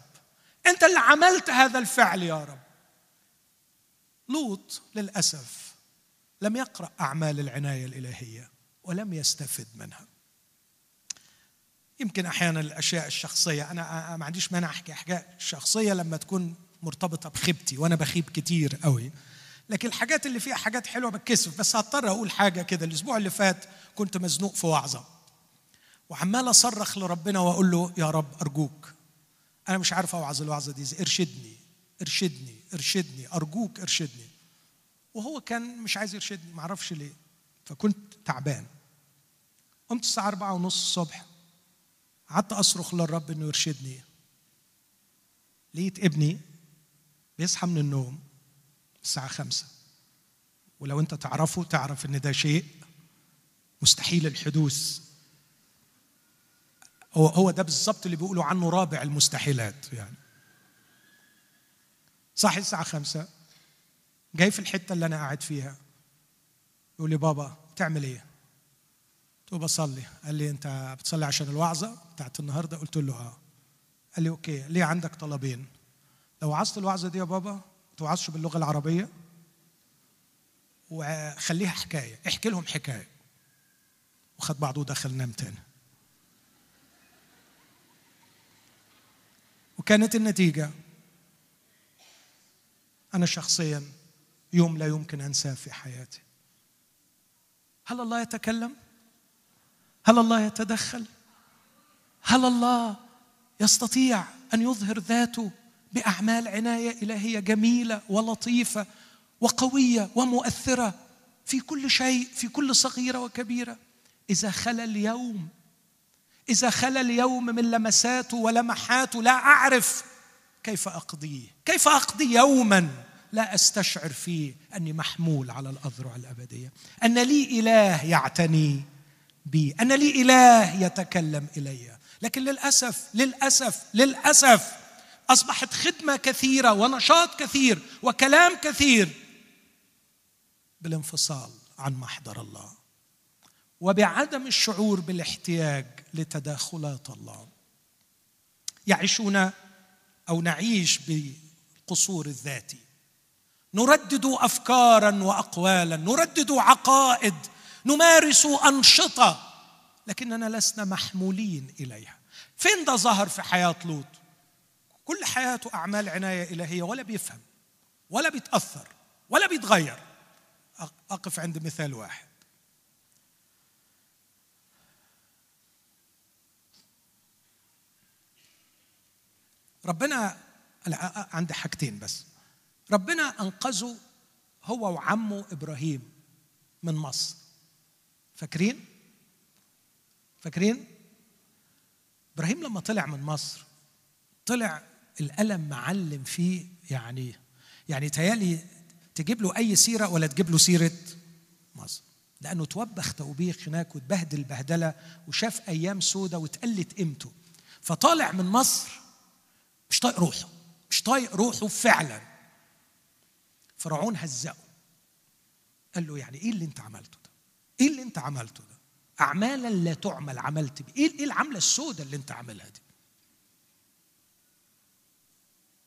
أنت اللي عملت هذا الفعل يا رب. لوط للأسف لم يقرأ أعمال العناية الإلهية ولم يستفد منها. يمكن أحيانا الأشياء الشخصية أنا ما عنديش مانع أحكي حاجات شخصية لما تكون مرتبطة بخيبتي وأنا بخيب كتير قوي. لكن الحاجات اللي فيها حاجات حلوة بتكسف بس هضطر أقول حاجة كده. الأسبوع اللي فات كنت مزنوق في وعظة. وعمال أصرخ لربنا وأقول له يا رب أرجوك. أنا مش عارف أوعظ الوعظة دي إرشدني إرشدني إرشدني. أرجوك إرشدني. وهو كان مش عايز يرشدني معرفش ليه. فكنت تعبان. قمت الساعة أربعة ونص الصبح. قعدت أصرخ للرب إنه يرشدني. لقيت ابني بيصحى من النوم الساعة خمسة. ولو أنت تعرفه تعرف إن ده شيء مستحيل الحدوث. هو هو ده بالظبط اللي بيقولوا عنه رابع المستحيلات يعني. صحي الساعة خمسة جاي في الحتة اللي أنا قاعد فيها. يقول لي بابا تعمل إيه؟ قلت له بصلي. قال لي أنت بتصلي عشان الوعظة بتاعت النهاردة؟ قلت له آه. قال لي أوكي. ليه عندك طلبين. لو وعظت الوعظة دي يا بابا توعظش باللغة العربية. وخليها حكاية احكي لهم حكاية. وخد بعضه ودخل نام تاني. وكانت النتيجة أنا شخصيا يوم لا يمكن أنساه في حياتي. هل الله يتكلم؟ هل الله يتدخل؟ هل الله يستطيع أن يظهر ذاته؟ بأعمال عناية إلهية جميلة ولطيفة وقوية ومؤثرة في كل شيء في كل صغيرة وكبيرة. إذا خلا اليوم إذا خلا اليوم من لمساته ولمحاته لا أعرف كيف أقضيه. كيف أقضي يوما؟ لا أستشعر فيه أني محمول على الأذرع الأبدية. أن لي إله يعتني بي. أن لي إله يتكلم إلي. لكن للأسف للأسف للأسف أصبحت خدمة كثيرة ونشاط كثير وكلام كثير بالانفصال عن محضر الله وبعدم الشعور بالاحتياج لتداخلات الله. يعيشون أو نعيش بالقصور الذاتي. نردد افكارا واقوالا نردد عقائد نمارس أنشطة لكننا لسنا محمولين إليها. فين ده ظهر في حياة لوط؟ كل حياته أعمال عناية إلهية ولا بيفهم ولا بيتأثر ولا بيتغير أقف عند مثال واحد ربنا عندي حاجتين بس ربنا أنقذه هو وعمه إبراهيم من مصر فاكرين؟ فاكرين؟ إبراهيم لما طلع من مصر طلع الألم معلم فيه يعني يعني تيالي تجيب له أي سيرة ولا تجيب له سيرة مصر. لأنه توبخ توبيخ هناك وتبهدل بهدلة وشاف أيام سودة وتقلت قيمته. فطالع من مصر مش طايق روحه مش طايق روحه فعلا. فرعون هزقه. قال له يعني إيه اللي أنت عملته ده؟ إيه اللي أنت عملته ده؟ اعمالا لا تعمل عملت إيه إيه العملة السوداء اللي أنت عاملها دي؟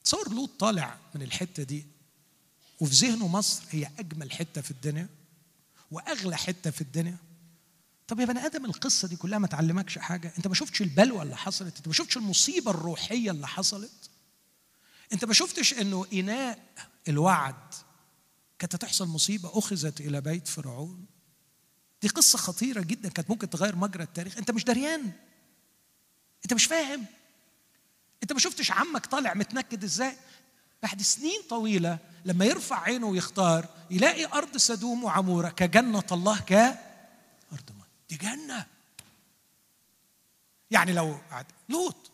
تصور لوط طالع من الحتة دي وفي ذهنه مصر هي أجمل حتة في الدنيا وأغلى حتة في الدنيا. طب يا بني آدم القصة دي كلها ما تعلمكش حاجة؟ أنت ما شفتش البلوه اللي حصلت؟ أنت ما شفتش المصيبة الروحية اللي حصلت؟ أنت ما شفتش إنه إناء الوعد كانت هتحصل مصيبة أخذت إلى بيت فرعون؟ دي قصة خطيرة جدا كانت ممكن تغير مجرى التاريخ. أنت مش دريان. أنت مش فاهم. انت ما شفتش عمك طالع متنكد إزاي؟ بعد سنين طويلة لما يرفع عينه ويختار يلاقي أرض سدوم وعمورة كجنة الله كارض ماء دي جنة. يعني لو لوط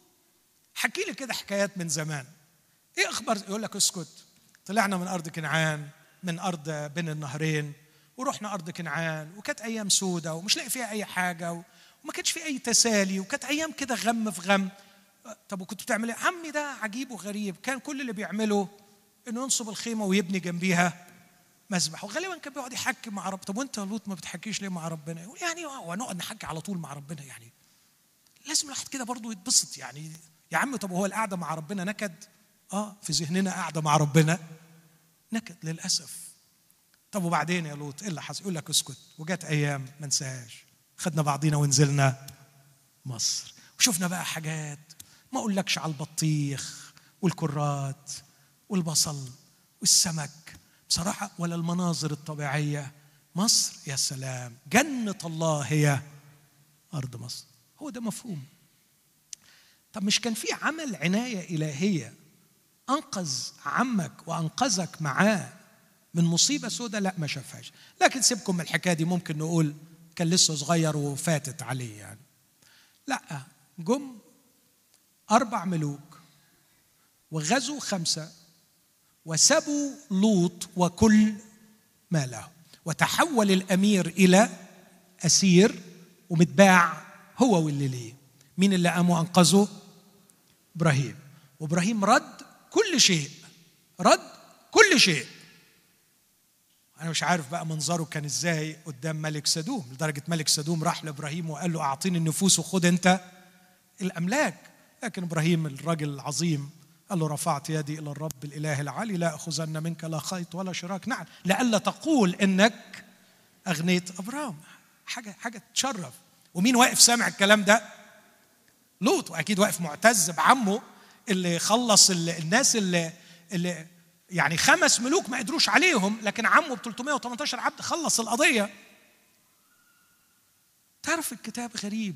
حكي لي كده حكايات من زمان. إيه أخبار؟ يقول لك اسكت. طلعنا من أرض كنعان من أرض بين النهرين ورحنا أرض كنعان وكانت أيام سودة ومش لاقي فيها أي حاجة وما كانش في أي تسالي وكانت أيام كده غم في غم. طب وكنت بتعمل إيه؟ عمي ده عجيب وغريب. كان كل اللي بيعمله إنه ينصب الخيمة ويبني جنبيها مسبح وغالبا كان بيقعد يحكي مع رب طب وأنت يا لوط ما بتحكيش ليه مع ربنا؟ يقول يعني ونقعد نحكي على طول مع ربنا يعني. لازم الواحد كده برضه يتبسط يعني. يا عم طب هو القعدة مع ربنا نكد؟ آه في ذهننا قاعدة مع ربنا نكد للأسف. طب وبعدين يا لوط؟ إيه اللي حصل؟ يقول لك اسكت. وجت أيام ما انساهاش. خدنا بعضينا ونزلنا مصر. وشفنا بقى حاجات ما أقولكش على البطيخ والكرات والبصل والسمك. بصراحة ولا المناظر الطبيعية. مصر يا سلام. جنة الله هي أرض مصر. هو ده مفهوم. طب مش كان في عمل عناية إلهية أنقذ عمك وأنقذك معاه من مصيبة سوداء لا ما شافهاش. لكن سيبكم من الحكاية دي ممكن نقول كان لسه صغير وفاتت عليه يعني. لا جم أربع ملوك وغزوا خمسة وسبوا لوط وكل ما له. وتحول الأمير إلى أسير ومتباع هو واللي ليه. مين اللي قام وانقذه إبراهيم. وإبراهيم رد كل شيء رد كل شيء. أنا مش عارف بقى منظره كان إزاي قدام ملك سدوم لدرجة ملك سدوم راح لإبراهيم وقال له أعطيني النفوس وخد أنت الأملاك. لكن إبراهيم الراجل العظيم قال له رفعت يدي إلى الرب الإله العلي لا أخذن منك لا خيط ولا شراك. نعم لئلا تقول إنك أغنيت أبرام. حاجة حاجة تشرف. ومين واقف سامع الكلام ده؟ لوط وأكيد واقف معتز بعمه اللي خلص الناس اللي اللي يعني خمس ملوك ما قدروش عليهم لكن عمه ب 318 عبد خلص القضية. تعرف الكتاب غريب.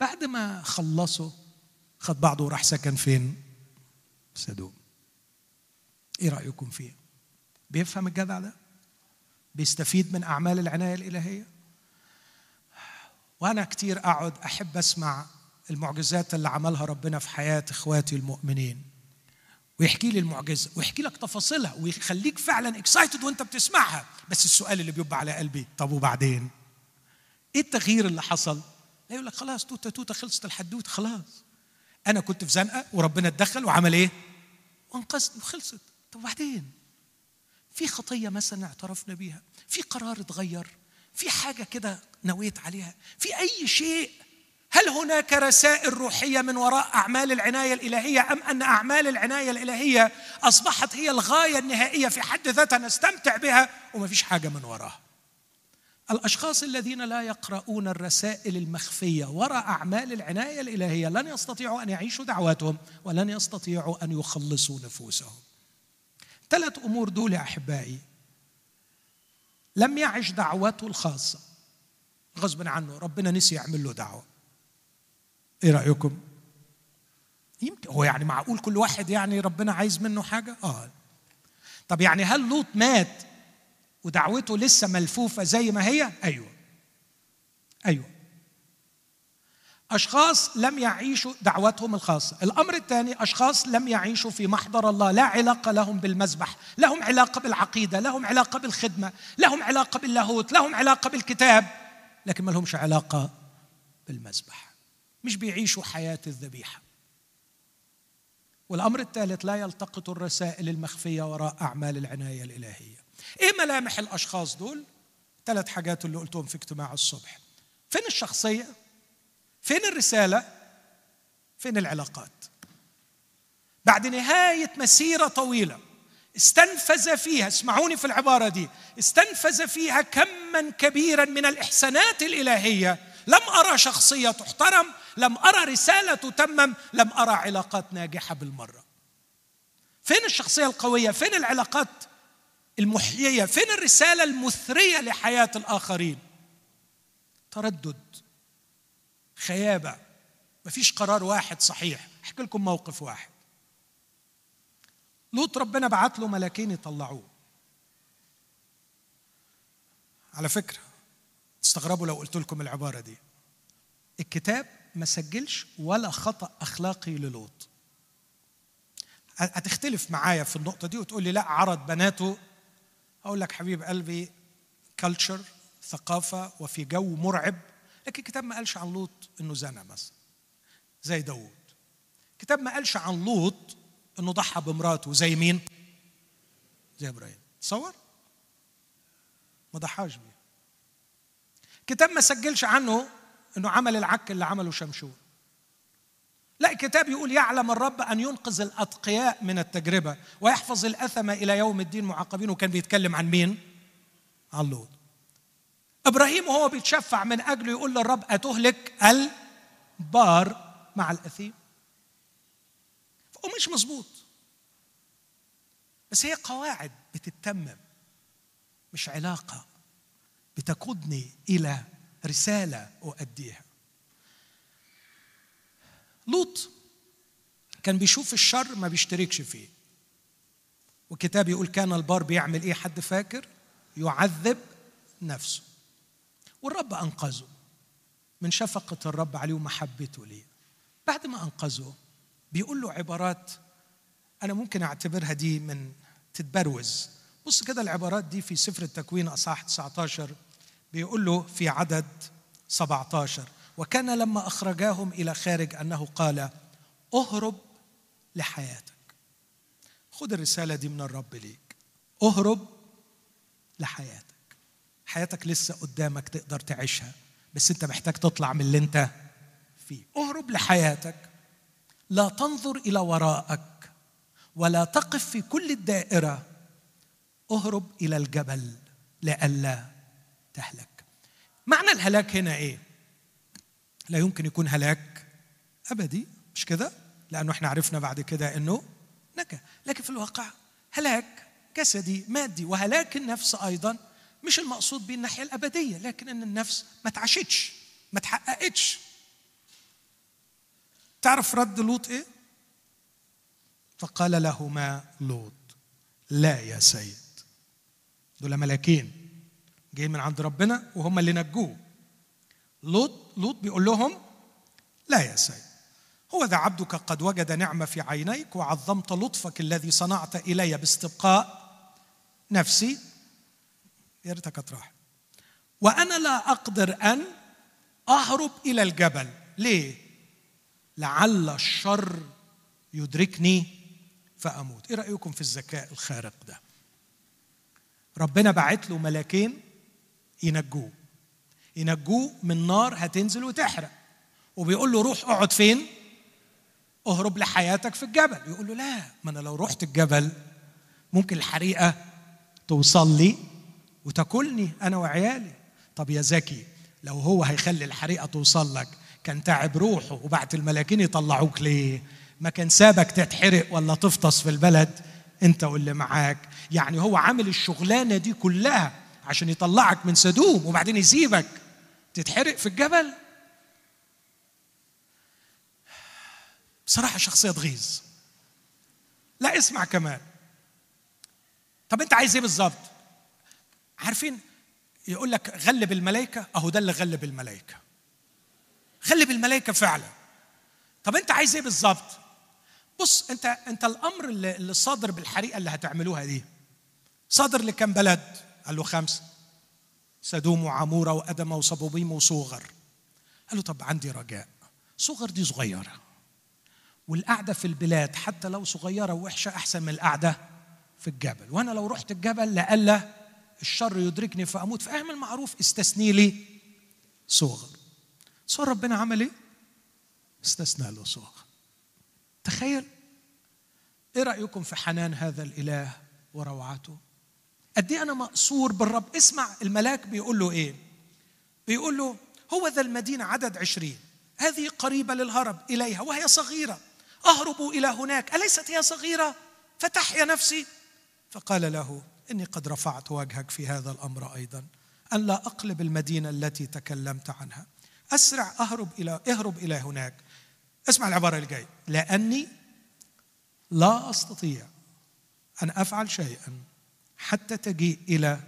بعد ما خلصوا خد بعضه وراح سكن فين؟ سدوم إيه رأيكم فيه؟ بيفهم الجدع ده؟ بيستفيد من أعمال العناية الإلهية؟ وأنا كتير أقعد أحب أسمع المعجزات اللي عملها ربنا في حياة إخواتي المؤمنين. ويحكي لي المعجزة ويحكي لك تفاصيلها ويخليك فعلا اكسايتد وأنت بتسمعها. بس السؤال اللي بيبقى على قلبي طب وبعدين؟ إيه التغيير اللي حصل؟ لا يقول لك خلاص توتة توتة خلصت الحدوتة خلاص. أنا كنت في زنقة وربنا اتدخل وعمل إيه؟ وانقذني وخلصت. طب وبعدين؟ في خطية مثلا اعترفنا بيها في قرار اتغير في حاجة كده نويت عليها في أي شيء؟ هل هناك رسائل روحية من وراء أعمال العناية الإلهية أم أن أعمال العناية الإلهية أصبحت هي الغاية النهائية في حد ذاتها نستمتع بها وما فيش حاجة من وراها؟ الأشخاص الذين لا يقرؤون الرسائل المخفية وراء أعمال العناية الإلهية لن يستطيعوا أن يعيشوا دعواتهم ولن يستطيعوا أن يخلصوا نفوسهم. ثلاث أمور دول يا أحبائي. لم يعش دعوته الخاصة. غصبا عنه ربنا نسي يعمل له دعوة. إيه رأيكم؟ يمكن هو يعني معقول كل واحد يعني ربنا عايز منه حاجة؟ آه. طب يعني هل لوط مات ودعوته لسه ملفوفة زي ما هي؟ أيوه. أيوه. أشخاص لم يعيشوا دعوتهم الخاصة. الأمر الثاني أشخاص لم يعيشوا في محضر الله. لا علاقة لهم بالمذبح لهم علاقة بالعقيدة لهم علاقة بالخدمة لهم علاقة باللاهوت لهم علاقة بالكتاب لكن ما لهمش علاقة بالمذبح. مش بيعيشوا حياة الذبيحة. والأمر الثالث لا يلتقط الرسائل المخفية وراء أعمال العناية الإلهية. إيه ملامح الأشخاص دول؟ ثلاث حاجات اللي قلتهم في اجتماع الصبح. فين الشخصية؟ فين الرسالة؟ فين العلاقات؟ بعد نهاية مسيرة طويلة استنفذ فيها اسمعوني في العبارة دي استنفذ فيها كما كبيرا من الإحسانات الإلهية. لم أرى شخصية تحترم لم أرى رسالة تتمم لم أرى علاقات ناجحة بالمرة. فين الشخصية القوية؟ فين العلاقات المحيية. فين الرسالة المثرية لحياة الآخرين؟ تردد خيابة. مفيش قرار واحد صحيح. أحكي لكم موقف واحد. لوط ربنا بعت له ملاكين يطلعوه. على فكرة تستغربوا لو قلت لكم العبارة دي. الكتاب ما سجلش ولا خطأ أخلاقي للوط. هتختلف معايا في النقطة دي وتقول لي لا عرض بناته أقول لك حبيب قلبي كلتشر ثقافة وفي جو مرعب. لكن الكتاب ما قالش عن لوط إنه زنى مثلا زي داوود. الكتاب ما قالش عن لوط إنه ضحى بمراته زي مين؟ زي إبراهيم. تصور؟ ما ضحاش بيه الكتاب ما سجلش عنه إنه عمل العك اللي عمله شمشون لا الكتاب يقول يعلم الرب أن ينقذ الأتقياء من التجربة ويحفظ الأثم إلى يوم الدين معاقبين وكان بيتكلم عن مين؟ عن لوط. إبراهيم وهو بيتشفع من أجله يقول للرب أتهلك البار مع الأثيم؟ ومش مظبوط. بس هي قواعد بتتمم مش علاقة بتقودني إلى رسالة أؤديها. لوط كان بيشوف الشر ما بيشتركش فيه. والكتاب يقول كان البار بيعمل إيه حد فاكر؟ يعذب نفسه. والرب أنقذه من شفقة الرب عليه ومحبته ليه. بعد ما أنقذه بيقول له عبارات أنا ممكن أعتبرها دي من تتبروز. بص كده العبارات دي في سفر التكوين أصحاح 19 بيقول له في عدد 17 وكان لما أخرجاهم إلى خارج أنه قال أهرب لحياتك. خد الرسالة دي من الرب ليك. أهرب لحياتك. حياتك لسه قدامك تقدر تعيشها بس أنت محتاج تطلع من اللي أنت فيه. أهرب لحياتك. لا تنظر إلى وراءك. ولا تقف في كل الدائرة. أهرب إلى الجبل لئلا تهلك. معنى الهلاك هنا إيه؟ لا يمكن يكون هلاك أبدي مش كده؟ لأنه إحنا عرفنا بعد كده إنه نكا. لكن في الواقع هلاك جسدي مادي وهلاك النفس أيضا مش المقصود به الناحية الأبدية لكن إن النفس ما تعشتش ما تحققتش. تعرف رد لوط إيه؟ فقال لهما لوط لا يا سيد. دول ملاكين جايين من عند ربنا وهم اللي نجوه. لوط لوط بيقول لهم لا يا سيد هو ذا عبدك قد وجد نعمة في عينيك وعظمت لطفك الذي صنعت إلي باستبقاء نفسي. يا ريتك تروح وأنا لا أقدر أن أهرب إلى الجبل. ليه؟ لعل الشر يدركني فأموت. إيه رأيكم في الذكاء الخارق ده؟ ربنا بعت له ملاكين ينجوه. ينجوه من نار هتنزل وتحرق. وبيقول له روح اقعد فين؟ اهرب لحياتك في الجبل. يقول له لا ما أنا لو رحت الجبل ممكن الحريقة توصل لي وتاكلني أنا وعيالي. طب يا زكي لو هو هيخلي الحريقة توصل لك كان تعب روحه وبعت الملاكين يطلعوك ليه؟ ما كان سابك تتحرق ولا تفطس في البلد؟ أنت واللي معاك. يعني هو عامل الشغلانة دي كلها عشان يطلعك من سدوم وبعدين يسيبك. تتحرق في الجبل. بصراحة شخصية تغيظ. لا اسمع كمان. طب انت عايز إيه بالظبط؟ عارفين يقول لك غلب الملائكة؟ اهو ده اللي غلب الملائكة. غلب الملائكة فعلا. طب انت عايز إيه بالظبط؟ بص انت انت الأمر اللي, صادر بالحريقة اللي هتعملوها دي. صادر لكم بلد؟ قال له خمسة. سدوم وعمورة وأدم وصبوبيم وصوغر قال له طب عندي رجاء. صغر دي صغيرة. والقعدة في البلاد حتى لو صغيرة ووحشة أحسن من القعدة في الجبل. وأنا لو رحت الجبل لألا الشر يدركني فأموت. فاعمل معروف استثني لي صغر. صور ربنا عمل إيه؟ استثنى له صوغ تخيل. إيه رأيكم في حنان هذا الإله وروعته؟ قد إيه أنا مقصور بالرب؟ اسمع الملاك بيقول له إيه؟ بيقول له هو ذا المدينة عدد عشرين. هذه قريبة للهرب إليها وهي صغيرة. أهرب إلى هناك. أليست هي صغيرة؟ فتحيا نفسي. فقال له إني قد رفعت وجهك في هذا الأمر أيضا. أن لا أقلب المدينة التي تكلمت عنها. أسرع أهرب إلى اهرب إلى هناك. اسمع العبارة الجايه لأني لا أستطيع أن أفعل شيئا. حتى تجيء إلى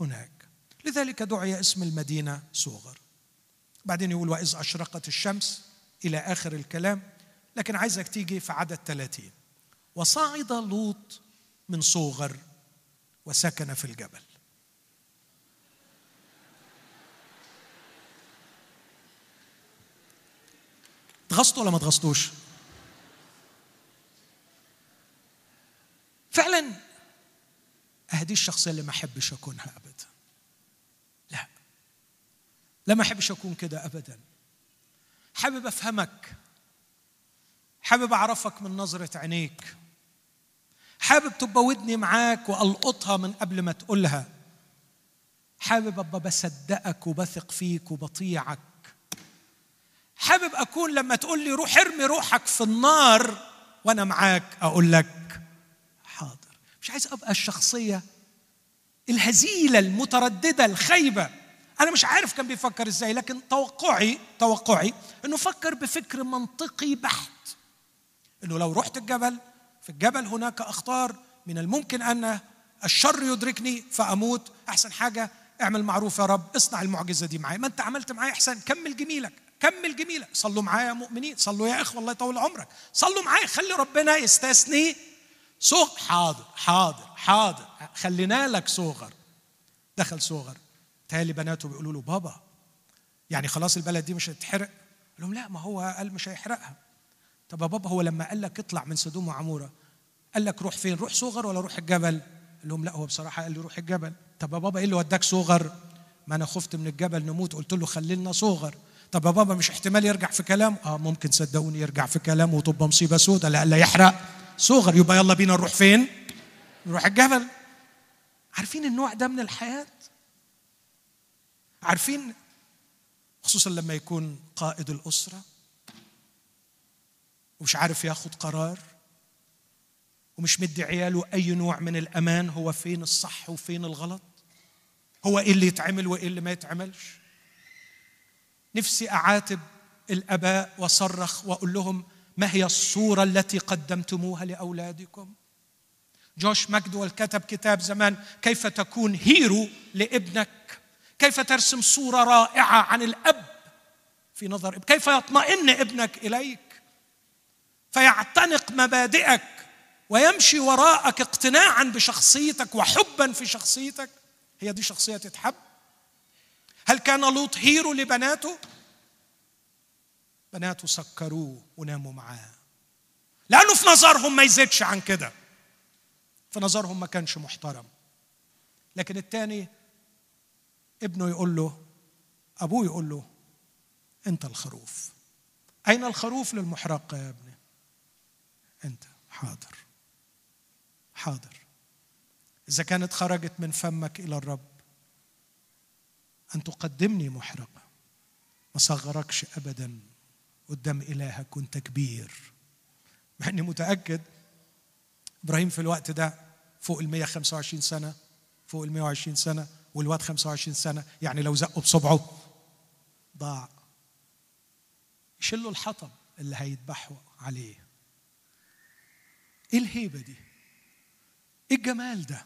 هناك. لذلك دعي اسم المدينة صوغر بعدين يقول وإذ أشرقت الشمس إلى آخر الكلام لكن عايزك تيجي في عدد 30 وصعد لوط من صوغر وسكن في الجبل. تغصتوا ولا ما تغصتوش؟ فعلا هذه الشخصية اللي ما أحبش أكونها أبدا. لا. لا ما أحبش أكون كده أبدا. حابب أفهمك. حابب أعرفك من نظرة عينيك. حابب تبقى ودني معاك وألقطها من قبل ما تقولها. حابب أبقى بصدقك وبثق فيك وبطيعك. حابب أكون لما تقول لي روح ارمي روحك في النار وأنا معاك أقول لك مش عايز أبقى الشخصية الهزيلة المترددة الخايبة. أنا مش عارف كان بيفكر إزاي لكن توقعي توقعي إنه فكر بفكر منطقي بحت. إنه لو رحت الجبل في الجبل هناك أخطار من الممكن أن الشر يدركني فأموت. أحسن حاجة اعمل معروف يا رب اصنع المعجزة دي معايا. ما أنت عملت معايا أحسن كمل جميلك كمل جميلك. صلوا معايا يا مؤمنين صلوا يا إخوة الله يطول عمرك. صلوا معايا خلي ربنا يستثني. صغر حاضر حاضر حاضر. خلينا لك صغر. دخل صغر. تالي بناته بيقولوا له بابا يعني خلاص البلد دي مش هتتحرق؟ قال لهم لا ما هو قال مش هيحرقها. طب يا بابا هو لما قال لك اطلع من سدوم وعمورة قال لك روح فين؟ روح صغر ولا روح الجبل؟ قال لهم لا هو بصراحة قال لي روح الجبل. طب يا بابا إيه اللي وداك صغر؟ ما أنا خفت من الجبل نموت. قلت له خلي لنا صغر. طب يا بابا مش احتمال يرجع في كلام؟ آه ممكن صدقوني يرجع في كلامه وتبقى مصيبة سودة لا يحرق. صغر يبقى يلا بينا نروح فين؟ نروح الجبل. عارفين النوع ده من الحياة؟ عارفين؟ خصوصا لما يكون قائد الأسرة ومش عارف ياخد قرار ومش مدي عياله أي نوع من الأمان هو فين الصح وفين الغلط؟ هو إيه اللي يتعمل وإيه اللي ما يتعملش؟ نفسي أعاتب الأباء وأصرخ وأقول لهم ما هي الصورة التي قدمتموها لأولادكم؟ جوش ماجدويل كتب كتاب زمان كيف تكون هيرو لابنك؟ كيف ترسم صورة رائعة عن الأب في نظر ابنك؟ كيف يطمئن ابنك إليك؟ فيعتنق مبادئك ويمشي وراءك اقتناعا بشخصيتك وحبا في شخصيتك. هي دي شخصية تتحب؟ هل كان لوط هيرو لبناته؟ بناته سكروه وناموا معاه. لأنه في نظرهم ما يزيدش عن كده. في نظرهم ما كانش محترم. لكن الثاني ابنه يقول له أبوه يقول له أنت الخروف. أين الخروف للمحرقة يا ابني؟ أنت. حاضر. حاضر. إذا كانت خرجت من فمك إلى الرب أن تقدمني محرقة. ما صغركش ابدا. قدام إلهك وأنت كبير. مع إني متأكد إبراهيم في الوقت ده فوق ال 125 سنة فوق ال 120 سنة والواد 25 سنة يعني لو زقوا بصبعه ضاع. يشلوا الحطب اللي هيذبحوا عليه. إيه الهيبة دي؟ إيه الجمال ده؟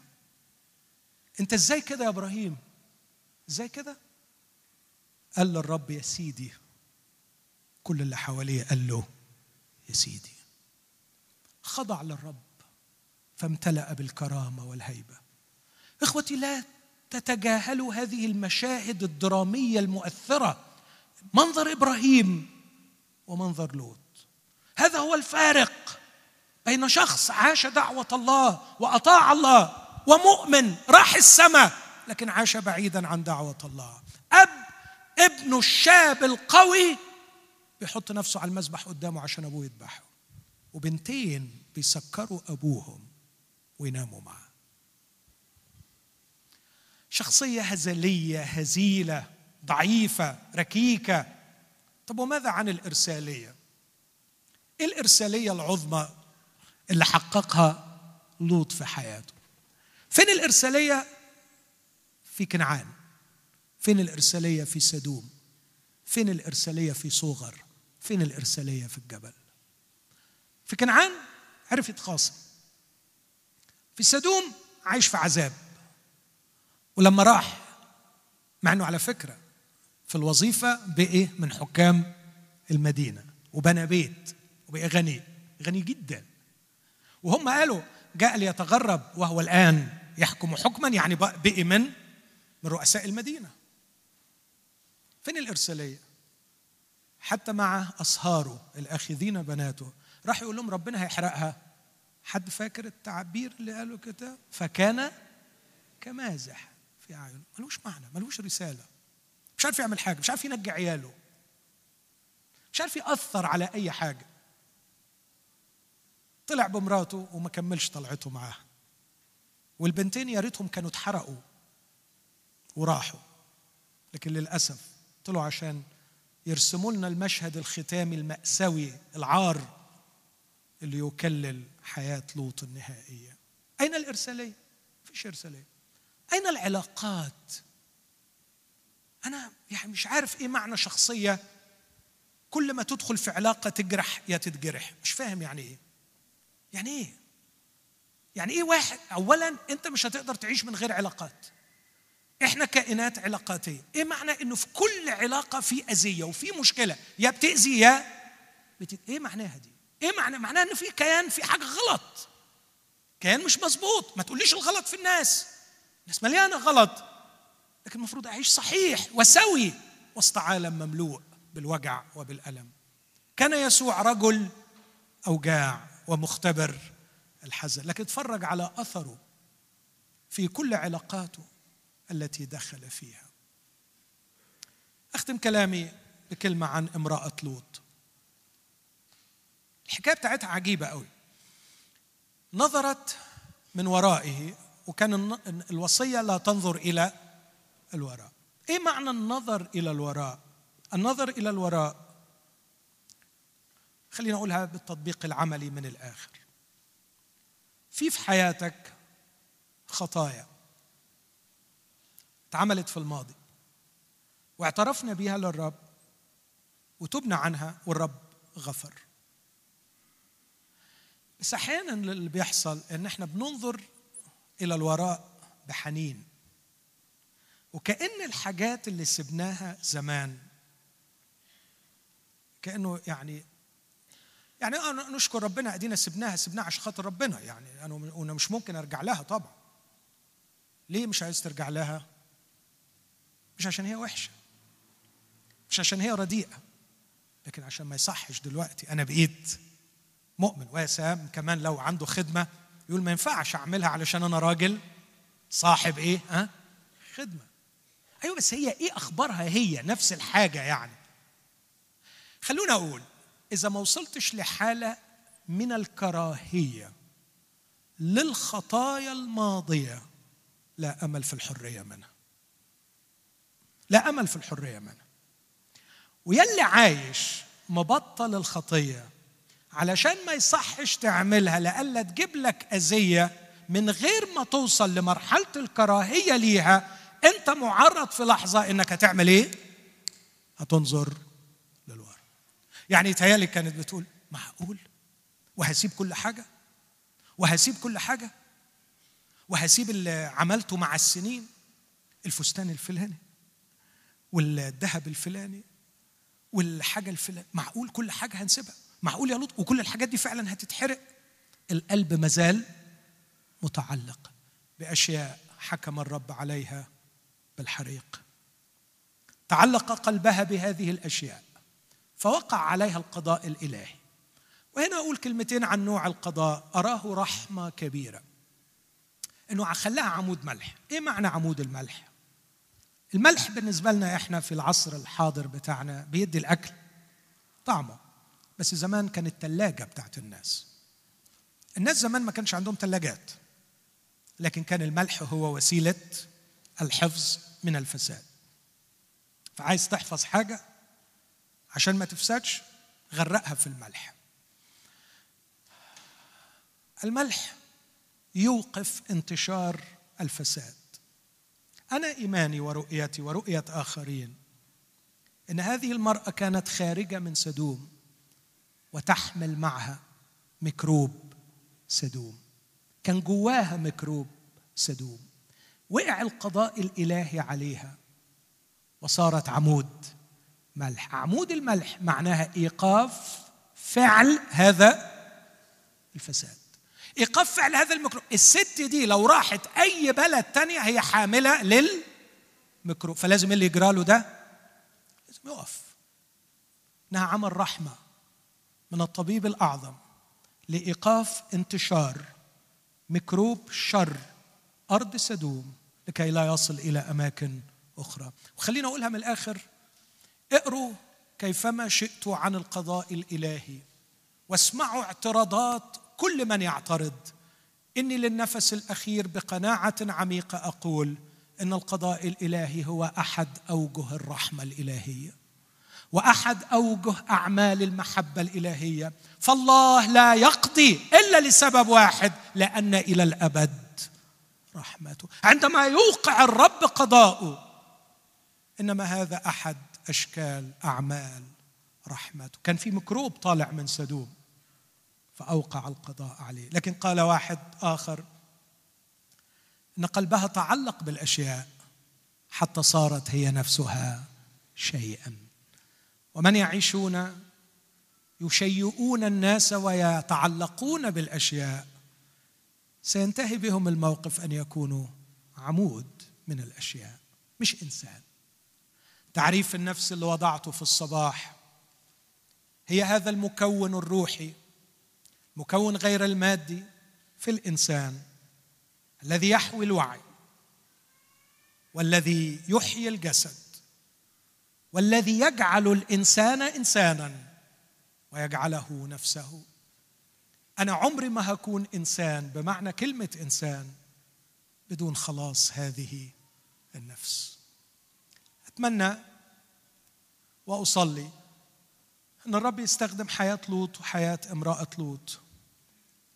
أنت إزاي كده يا إبراهيم؟ إزاي كده؟ قال للرب يا سيدي كل اللي حواليه قال له يا سيدي خضع للرب فامتلأ بالكرامة والهيبة. إخوتي لا تتجاهلوا هذه المشاهد الدرامية المؤثرة. منظر إبراهيم ومنظر لوط. هذا هو الفارق بين شخص عاش دعوة الله وأطاع الله ومؤمن راح السماء لكن عاش بعيدا عن دعوة الله. أب ابنه الشاب القوي بيحط نفسه على المذبح قدامه عشان أبوه يذبحه. وبنتين بيسكروا أبوهم ويناموا معه شخصية هزلية هزيلة ضعيفة ركيكة. طب وماذا عن الإرسالية؟ إيه الإرسالية العظمى اللي حققها لوط في حياته؟ فين الإرسالية؟ في كنعان. فين الإرسالية في سدوم؟ فين الإرسالية في صوغر فين الإرسالية في الجبل؟ في كنعان عرف يتخاصم. في سدوم عايش في عذاب. ولما راح مع إنه على فكرة في الوظيفة بقي من حكام المدينة وبنى بيت وبقي غني غني جدا. وهم قالوا جاء ليتغرب وهو الآن يحكم حكما يعني بقي من من رؤساء المدينة. فين الإرسالية؟ حتى مع أصهاره الأخذين بناته. راح يقول لهم ربنا هيحرقها. حد فاكر التعبير اللي قاله كده؟ فكان كمازح في أعينه. ملوش معنى ملوش رسالة. مش عارف يعمل حاجة مش عارف ينجي عياله. مش عارف يأثر على أي حاجة. طلع بمراته وما كملش طلعته معاها. والبنتين يا ريتهم كانوا اتحرقوا وراحوا. لكن للأسف طلعوا عشان يرسموا لنا المشهد الختامي المأساوي العار اللي يكلل حياة لوط النهائية. أين الإرسالية؟ فيش إرسالية. أين العلاقات؟ أنا يعني مش عارف إيه معنى شخصية. كل ما تدخل في علاقة تجرح يا تتجرح. مش فاهم يعني إيه. يعني إيه؟ يعني إيه واحد؟ أولا أنت مش هتقدر تعيش من غير علاقات. إحنا كائنات علاقاتية. إيه معنى إنه في كل علاقة في أذية وفي مشكلة؟ يا بتأذي يا بت... إيه معناها دي إيه معنى؟ معناها إنه في كيان في حاجة غلط. كيان مش مظبوط. ما تقوليش الغلط في الناس. الناس مليانة غلط. لكن المفروض أعيش صحيح وسوي. وسط عالم مملوء بالوجع وبالألم. كان يسوع رجل أوجاع ومختبر الحزن. لكن اتفرج على أثره في كل علاقاته. التي دخل فيها. أختم كلامي بكلمة عن امرأة لوط. الحكاية بتاعتها عجيبة قوي. نظرت من ورائه وكان الوصية لا تنظر إلى الوراء. إيه معنى النظر إلى الوراء؟ النظر إلى الوراء خلينا أقولها بالتطبيق العملي من الآخر. في في حياتك خطايا. اتعملت في الماضي. واعترفنا بها للرب وتبنى عنها والرب غفر. بس أحيانا اللي بيحصل إن إحنا بننظر إلى الوراء بحنين. وكأن الحاجات اللي سبناها زمان كأنه يعني يعني نشكر ربنا أدينا سبناها سبناها عشان خاطر ربنا يعني أنا مش ممكن أرجع لها طبعا. ليه مش عايز ترجع لها؟ مش عشان هي وحشة مش عشان هي رديئة لكن عشان ما يصحش دلوقتي. أنا بقيت مؤمن. ويا سام كمان لو عنده خدمة يقول ما ينفعش أعملها علشان أنا راجل صاحب إيه؟ ها؟ خدمة. أيوه بس هي إيه أخبارها هي؟ نفس الحاجة يعني. خلونا أقول إذا ما وصلتش لحالة من الكراهية للخطايا الماضية لا أمل في الحرية منها. لا أمل في الحرية منها ويلي عايش مبطل الخطية علشان ما يصحش تعملها لألا تجيب لك أذية من غير ما توصل لمرحلة الكراهية ليها. أنت معرض في لحظة إنك هتعمل إيه؟ هتنظر للورا. يعني تهيألي كانت بتقول معقول؟ وهسيب كل حاجة؟ وهسيب كل حاجة؟ وهسيب اللي عملته مع السنين؟ الفستان الفلاني. والذهب الفلاني والحاجة الفلانية. معقول كل حاجة هنسيبها. معقول يا لوط؟ وكل الحاجات دي فعلا هتتحرق. القلب مازال متعلق بأشياء حكم الرب عليها بالحريق. تعلق قلبها بهذه الأشياء فوقع عليها القضاء الإلهي. وهنا أقول كلمتين عن نوع القضاء. أراه رحمة كبيرة. إنه خلاها عمود ملح. إيه معنى عمود الملح؟ الملح بالنسبة لنا إحنا في العصر الحاضر بتاعنا بيدي الأكل طعمه. بس زمان كانت التلاجة بتاعت الناس. الناس زمان ما كانش عندهم تلاجات. لكن كان الملح هو وسيلة الحفظ من الفساد. فعايز تحفظ حاجة عشان ما تفسدش غرقها في الملح. الملح يوقف انتشار الفساد. أنا إيماني ورؤيتي ورؤية آخرين. إن هذه المرأة كانت خارجة من سدوم وتحمل معها ميكروب سدوم. كان جواها ميكروب سدوم. وقع القضاء الإلهي عليها وصارت عمود ملح. عمود الملح معناها إيقاف فعل هذا الفساد. ايقاف فعل هذا الميكروب الست دي لو راحت أي بلد تانية هي حاملة للميكروب فلازم اللي يجرى له ده لازم يقف. إنها عمل رحمة من الطبيب الأعظم لإيقاف انتشار ميكروب شر أرض سدوم لكي لا يصل إلى أماكن أخرى. وخلينا أقولها من الآخر. اقروا كيفما شئتوا عن القضاء الإلهي واسمعوا اعتراضات كل من يعترض. إني للنفس الأخير بقناعة عميقة أقول إن القضاء الإلهي هو أحد أوجه الرحمة الإلهية وأحد أوجه أعمال المحبة الإلهية. فالله لا يقضي إلا لسبب واحد لأن إلى الأبد رحمته. عندما يوقع الرب قضاءه إنما هذا أحد أشكال أعمال رحمته. كان في ميكروب طالع من سدوم فأوقع القضاء عليه. لكن قال واحد آخر إن قلبها تعلق بالأشياء حتى صارت هي نفسها شيئا. ومن يعيشون يشيئون الناس ويتعلقون بالأشياء سينتهي بهم الموقف أن يكونوا عمود من الأشياء مش إنسان. تعريف النفس اللي وضعته في الصباح هي هذا المكون الروحي مكون غير المادي في الإنسان الذي يحوي الوعي والذي يحيي الجسد والذي يجعل الإنسان إنسانا ويجعله نفسه. أنا عمري ما هكون إنسان بمعنى كلمة إنسان بدون خلاص هذه النفس. أتمنى وأصلي إن الرب يستخدم حياة لوط وحياة امرأة لوط.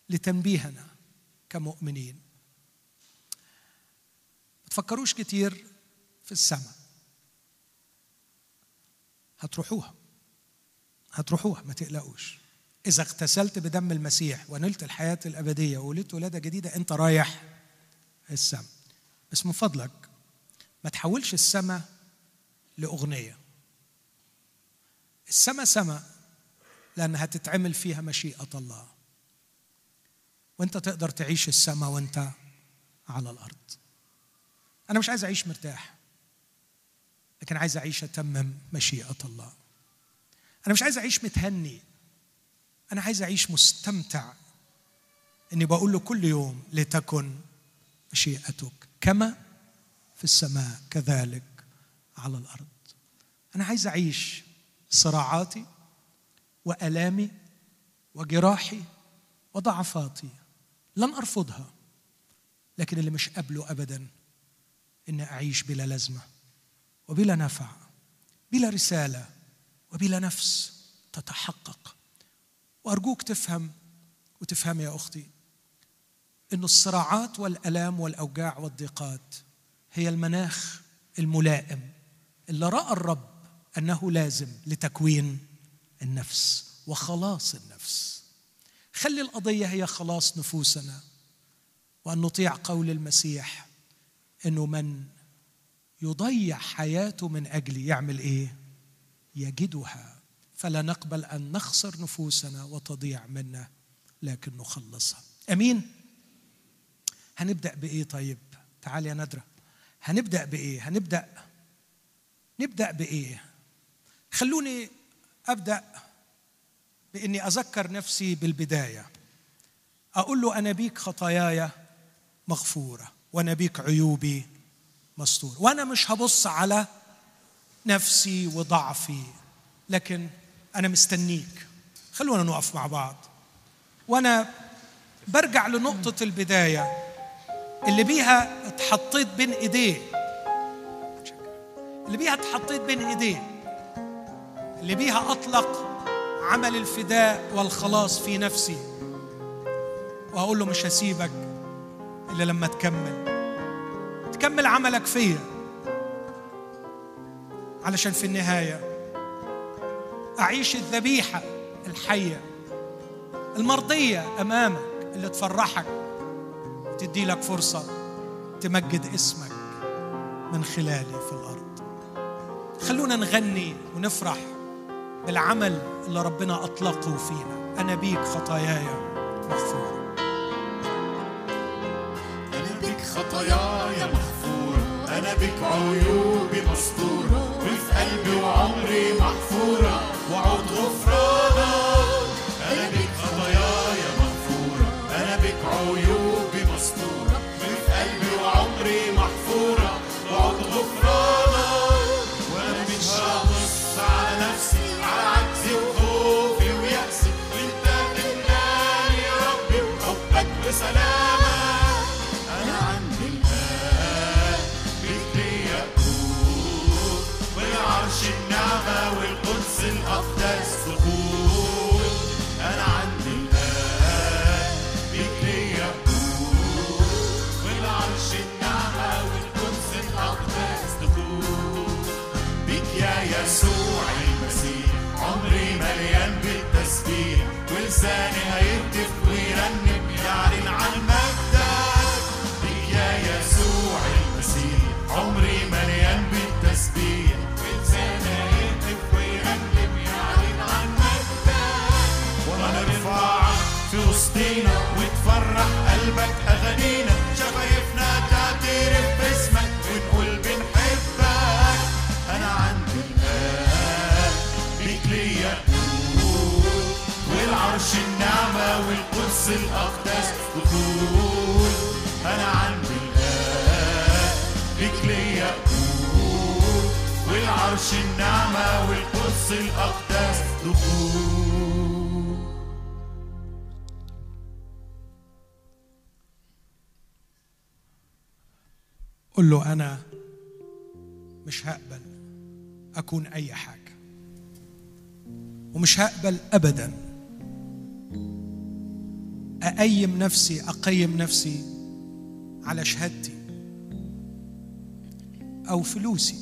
لتنبيهنا كمؤمنين. ما تفكروش كتير في السماء. هتروحوها. هتروحوها ما تقلقوش. إذا اغتسلت بدم المسيح ونلت الحياة الأبدية وولدت ولادة جديدة أنت رايح السماء. بس من فضلك ما تحولش السماء لأغنية. السماء سماء لأنها تتعمل فيها مشيئة الله. وانت تقدر تعيش السماء وانت على الأرض. أنا مش عايز أعيش مرتاح لكن عايز أعيش أتمم مشيئة الله. أنا مش عايز أعيش متهني أنا عايز أعيش مستمتع. إني بقول له كل يوم لتكن مشيئتك كما في السماء كذلك على الأرض. أنا عايز أعيش صراعاتي وآلامي وجراحي وضعفاتي. لن أرفضها. لكن اللي مش قابله ابدا ان أعيش بلا لازمة وبلا نفع بلا رسالة وبلا نفس تتحقق. وأرجوك تفهم وتفهم يا أختي ان الصراعات والألام والأوجاع والضيقات هي المناخ الملائم اللي رأى الرب أنه لازم لتكوين النفس وخلاص النفس. خلي القضية هي خلاص نفوسنا وأن نطيع قول المسيح إنه من يضيع حياته من اجلي يعمل إيه؟ يجدها. فلا نقبل أن نخسر نفوسنا وتضيع منا لكن نخلصها. أمين؟ هنبدأ بإيه طيب؟ تعال يا ندرة. هنبدأ بإيه؟ هنبدأ نبدأ بإيه؟ خلوني أبدأ بإني أذكر نفسي بالبداية. أقول له أنا بيك خطاياي مغفورة وأنا بيك عيوبي مستور وأنا مش هبص على نفسي وضعفي لكن أنا مستنيك. خلونا نقف مع بعض. وأنا برجع لنقطة البداية اللي بيها اتحطيت بين إيديه. اللي بيها اتحطيت بين إيديه. اللي بيها أطلق عمل الفداء والخلاص في نفسي. وهقول له مش هسيبك إلا لما تكمل. تكمل عملك فيا. علشان في النهاية أعيش الذبيحة الحية المرضية أمامك اللي تفرحك تدي لك فرصة تمجد اسمك من خلالي في الأرض. خلونا نغني ونفرح. بالعمل اللي ربنا أطلقه فينا. أنا بيك خطاياي مغفوره أنا بك خطاياي مغفورة أنا بك عيوبي مستورة. وفي قلبي وعمري محفورة. وعود غفرانك أنا بك اغانينا شفايفنا تعترف باسمك بنحبك. أنا عند الاب بيك ليا نور والعرش النعمة والقدس الأقدس دخول أنا عند الآب بيك ليا نور والعرش النعمة قل له أنا مش هقبل أكون أي حاجة. ومش هقبل ابدا. أقيم نفسي أقيم نفسي على شهادتي. أو فلوسي.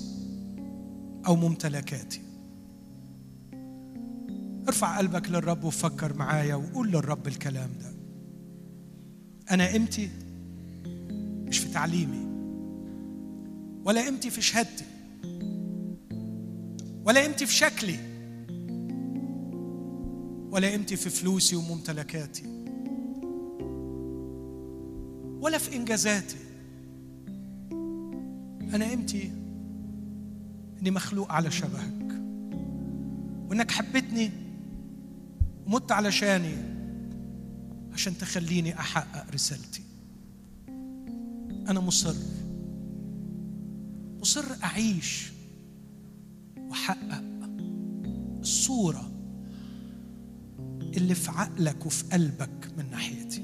أو ممتلكاتي. ارفع قلبك للرب وفكر معايا وقول للرب الكلام ده. أنا قيمتي مش في تعليمي. ولا قيمتي في شهادتي ولا قيمتي في شكلي ولا قيمتي في فلوسي وممتلكاتي ولا في إنجازاتي. أنا قيمتي إني مخلوق على شبهك وإنك حبيتني ومت علشاني عشان تخليني أحقق رسالتي. أنا مصر مصر أعيش وأحقق الصورة اللي في عقلك وفي قلبك من ناحيتي.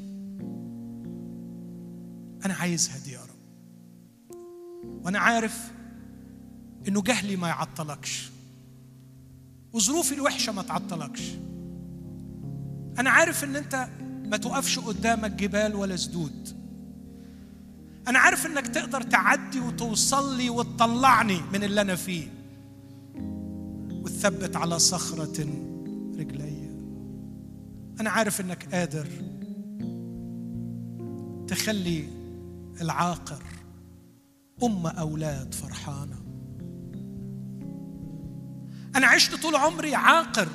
أنا عايزها دي يا رب. وأنا عارف إنه جهلي ما يعطلكش وظروفي الوحشة ما تعطلكش. أنا عارف إن أنت ما توقفش قدامك جبال ولا سدود. أنا عارف إنك تقدر تعدي وتوصل لي وتطلعني من اللي أنا فيه. وتثبت على صخرة رجلي. أنا عارف إنك قادر تخلي العاقر ام أولاد فرحانة. أنا عشت طول عمري عاقر.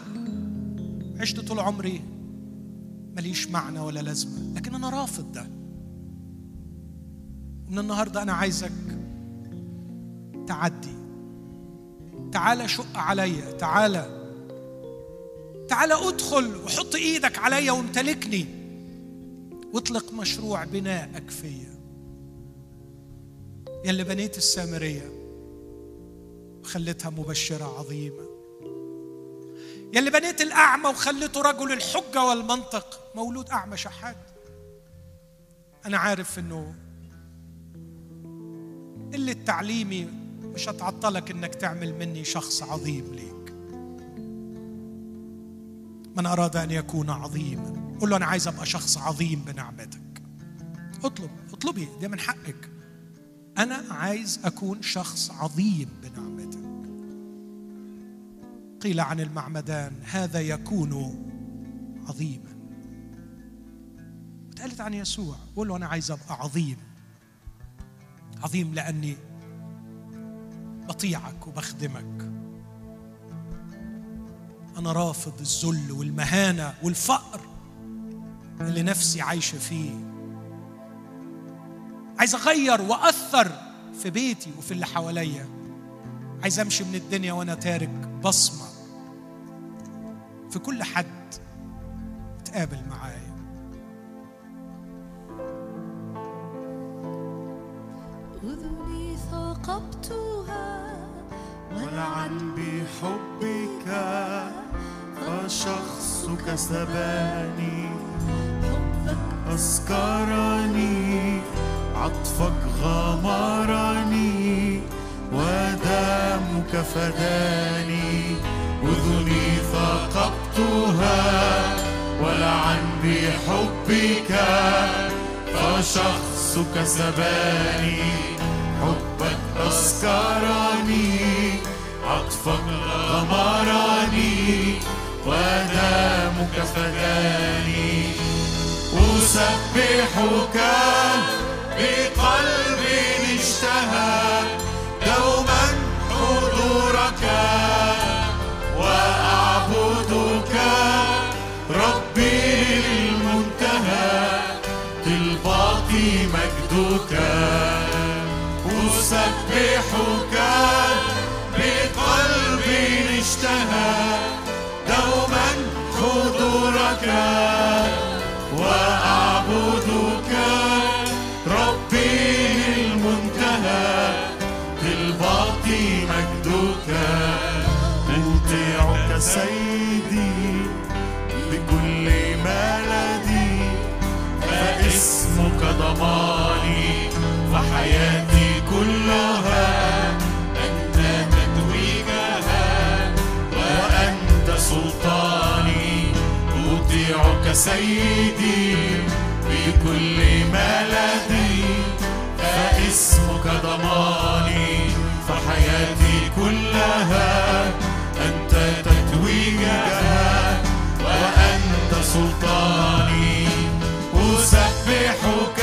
عشت طول عمري ماليش معنى ولا لازمة لكن أنا رافض ده. ومن النهارده أنا عايزك تعدي. تعالى شق عليا. تعالى تعالى ادخل وحط إيدك عليا وامتلكني. واطلق مشروع بنائك فيا. يلي بنيت السامرية. وخليتها مبشرة عظيمة. يلي بنيت الأعمى وخليته رجل الحجة والمنطق. مولود أعمى شحات. أنا عارف إنه قلة تعليمي مش هتعطلك إنك تعمل مني شخص عظيم ليك. من أراد أن يكون عظيما قل له أنا عايز أبقى شخص عظيم بنعمتك. اطلب اطلبي ده من حقك. أنا عايز أكون شخص عظيم بنعمتك. قيل عن المعمدان هذا يكون عظيما. اتقالت عن يسوع قول له أنا عايز أبقى عظيم. عظيم لأني بطيعك وبخدمك. أنا رافض الذل والمهانة والفقر اللي نفسي عايشة فيه. عايز أغير وأثر في بيتي وفي اللي حواليا. عايز أمشي من الدنيا وأنا تارك بصمة في كل حد تقابل معايا أذني ثقبتها ولعن بحبك فشخصك سباني حبك أسكرني عطفك غمرني ودمك فداني أذني ثقبتها ولعن بحبك فشخصك سباني أسكرني عطفك غمرني ودمك فداني. أسبحك بقلب اشتهى دوما حضورك وأعبدك ربي المنتهى طلباتي مجدك. أسبحك بقلب اشتهى دوما حضورك وأعبدك ربي المنتهى طلباتي مجدك أطيعك سيدي بكل ما لدي فاسمك ضماني سيدي بكل ما لدي فاسمك ضماني فحياتي كلها أنت تتويجها وأنت سلطاني. أسبحك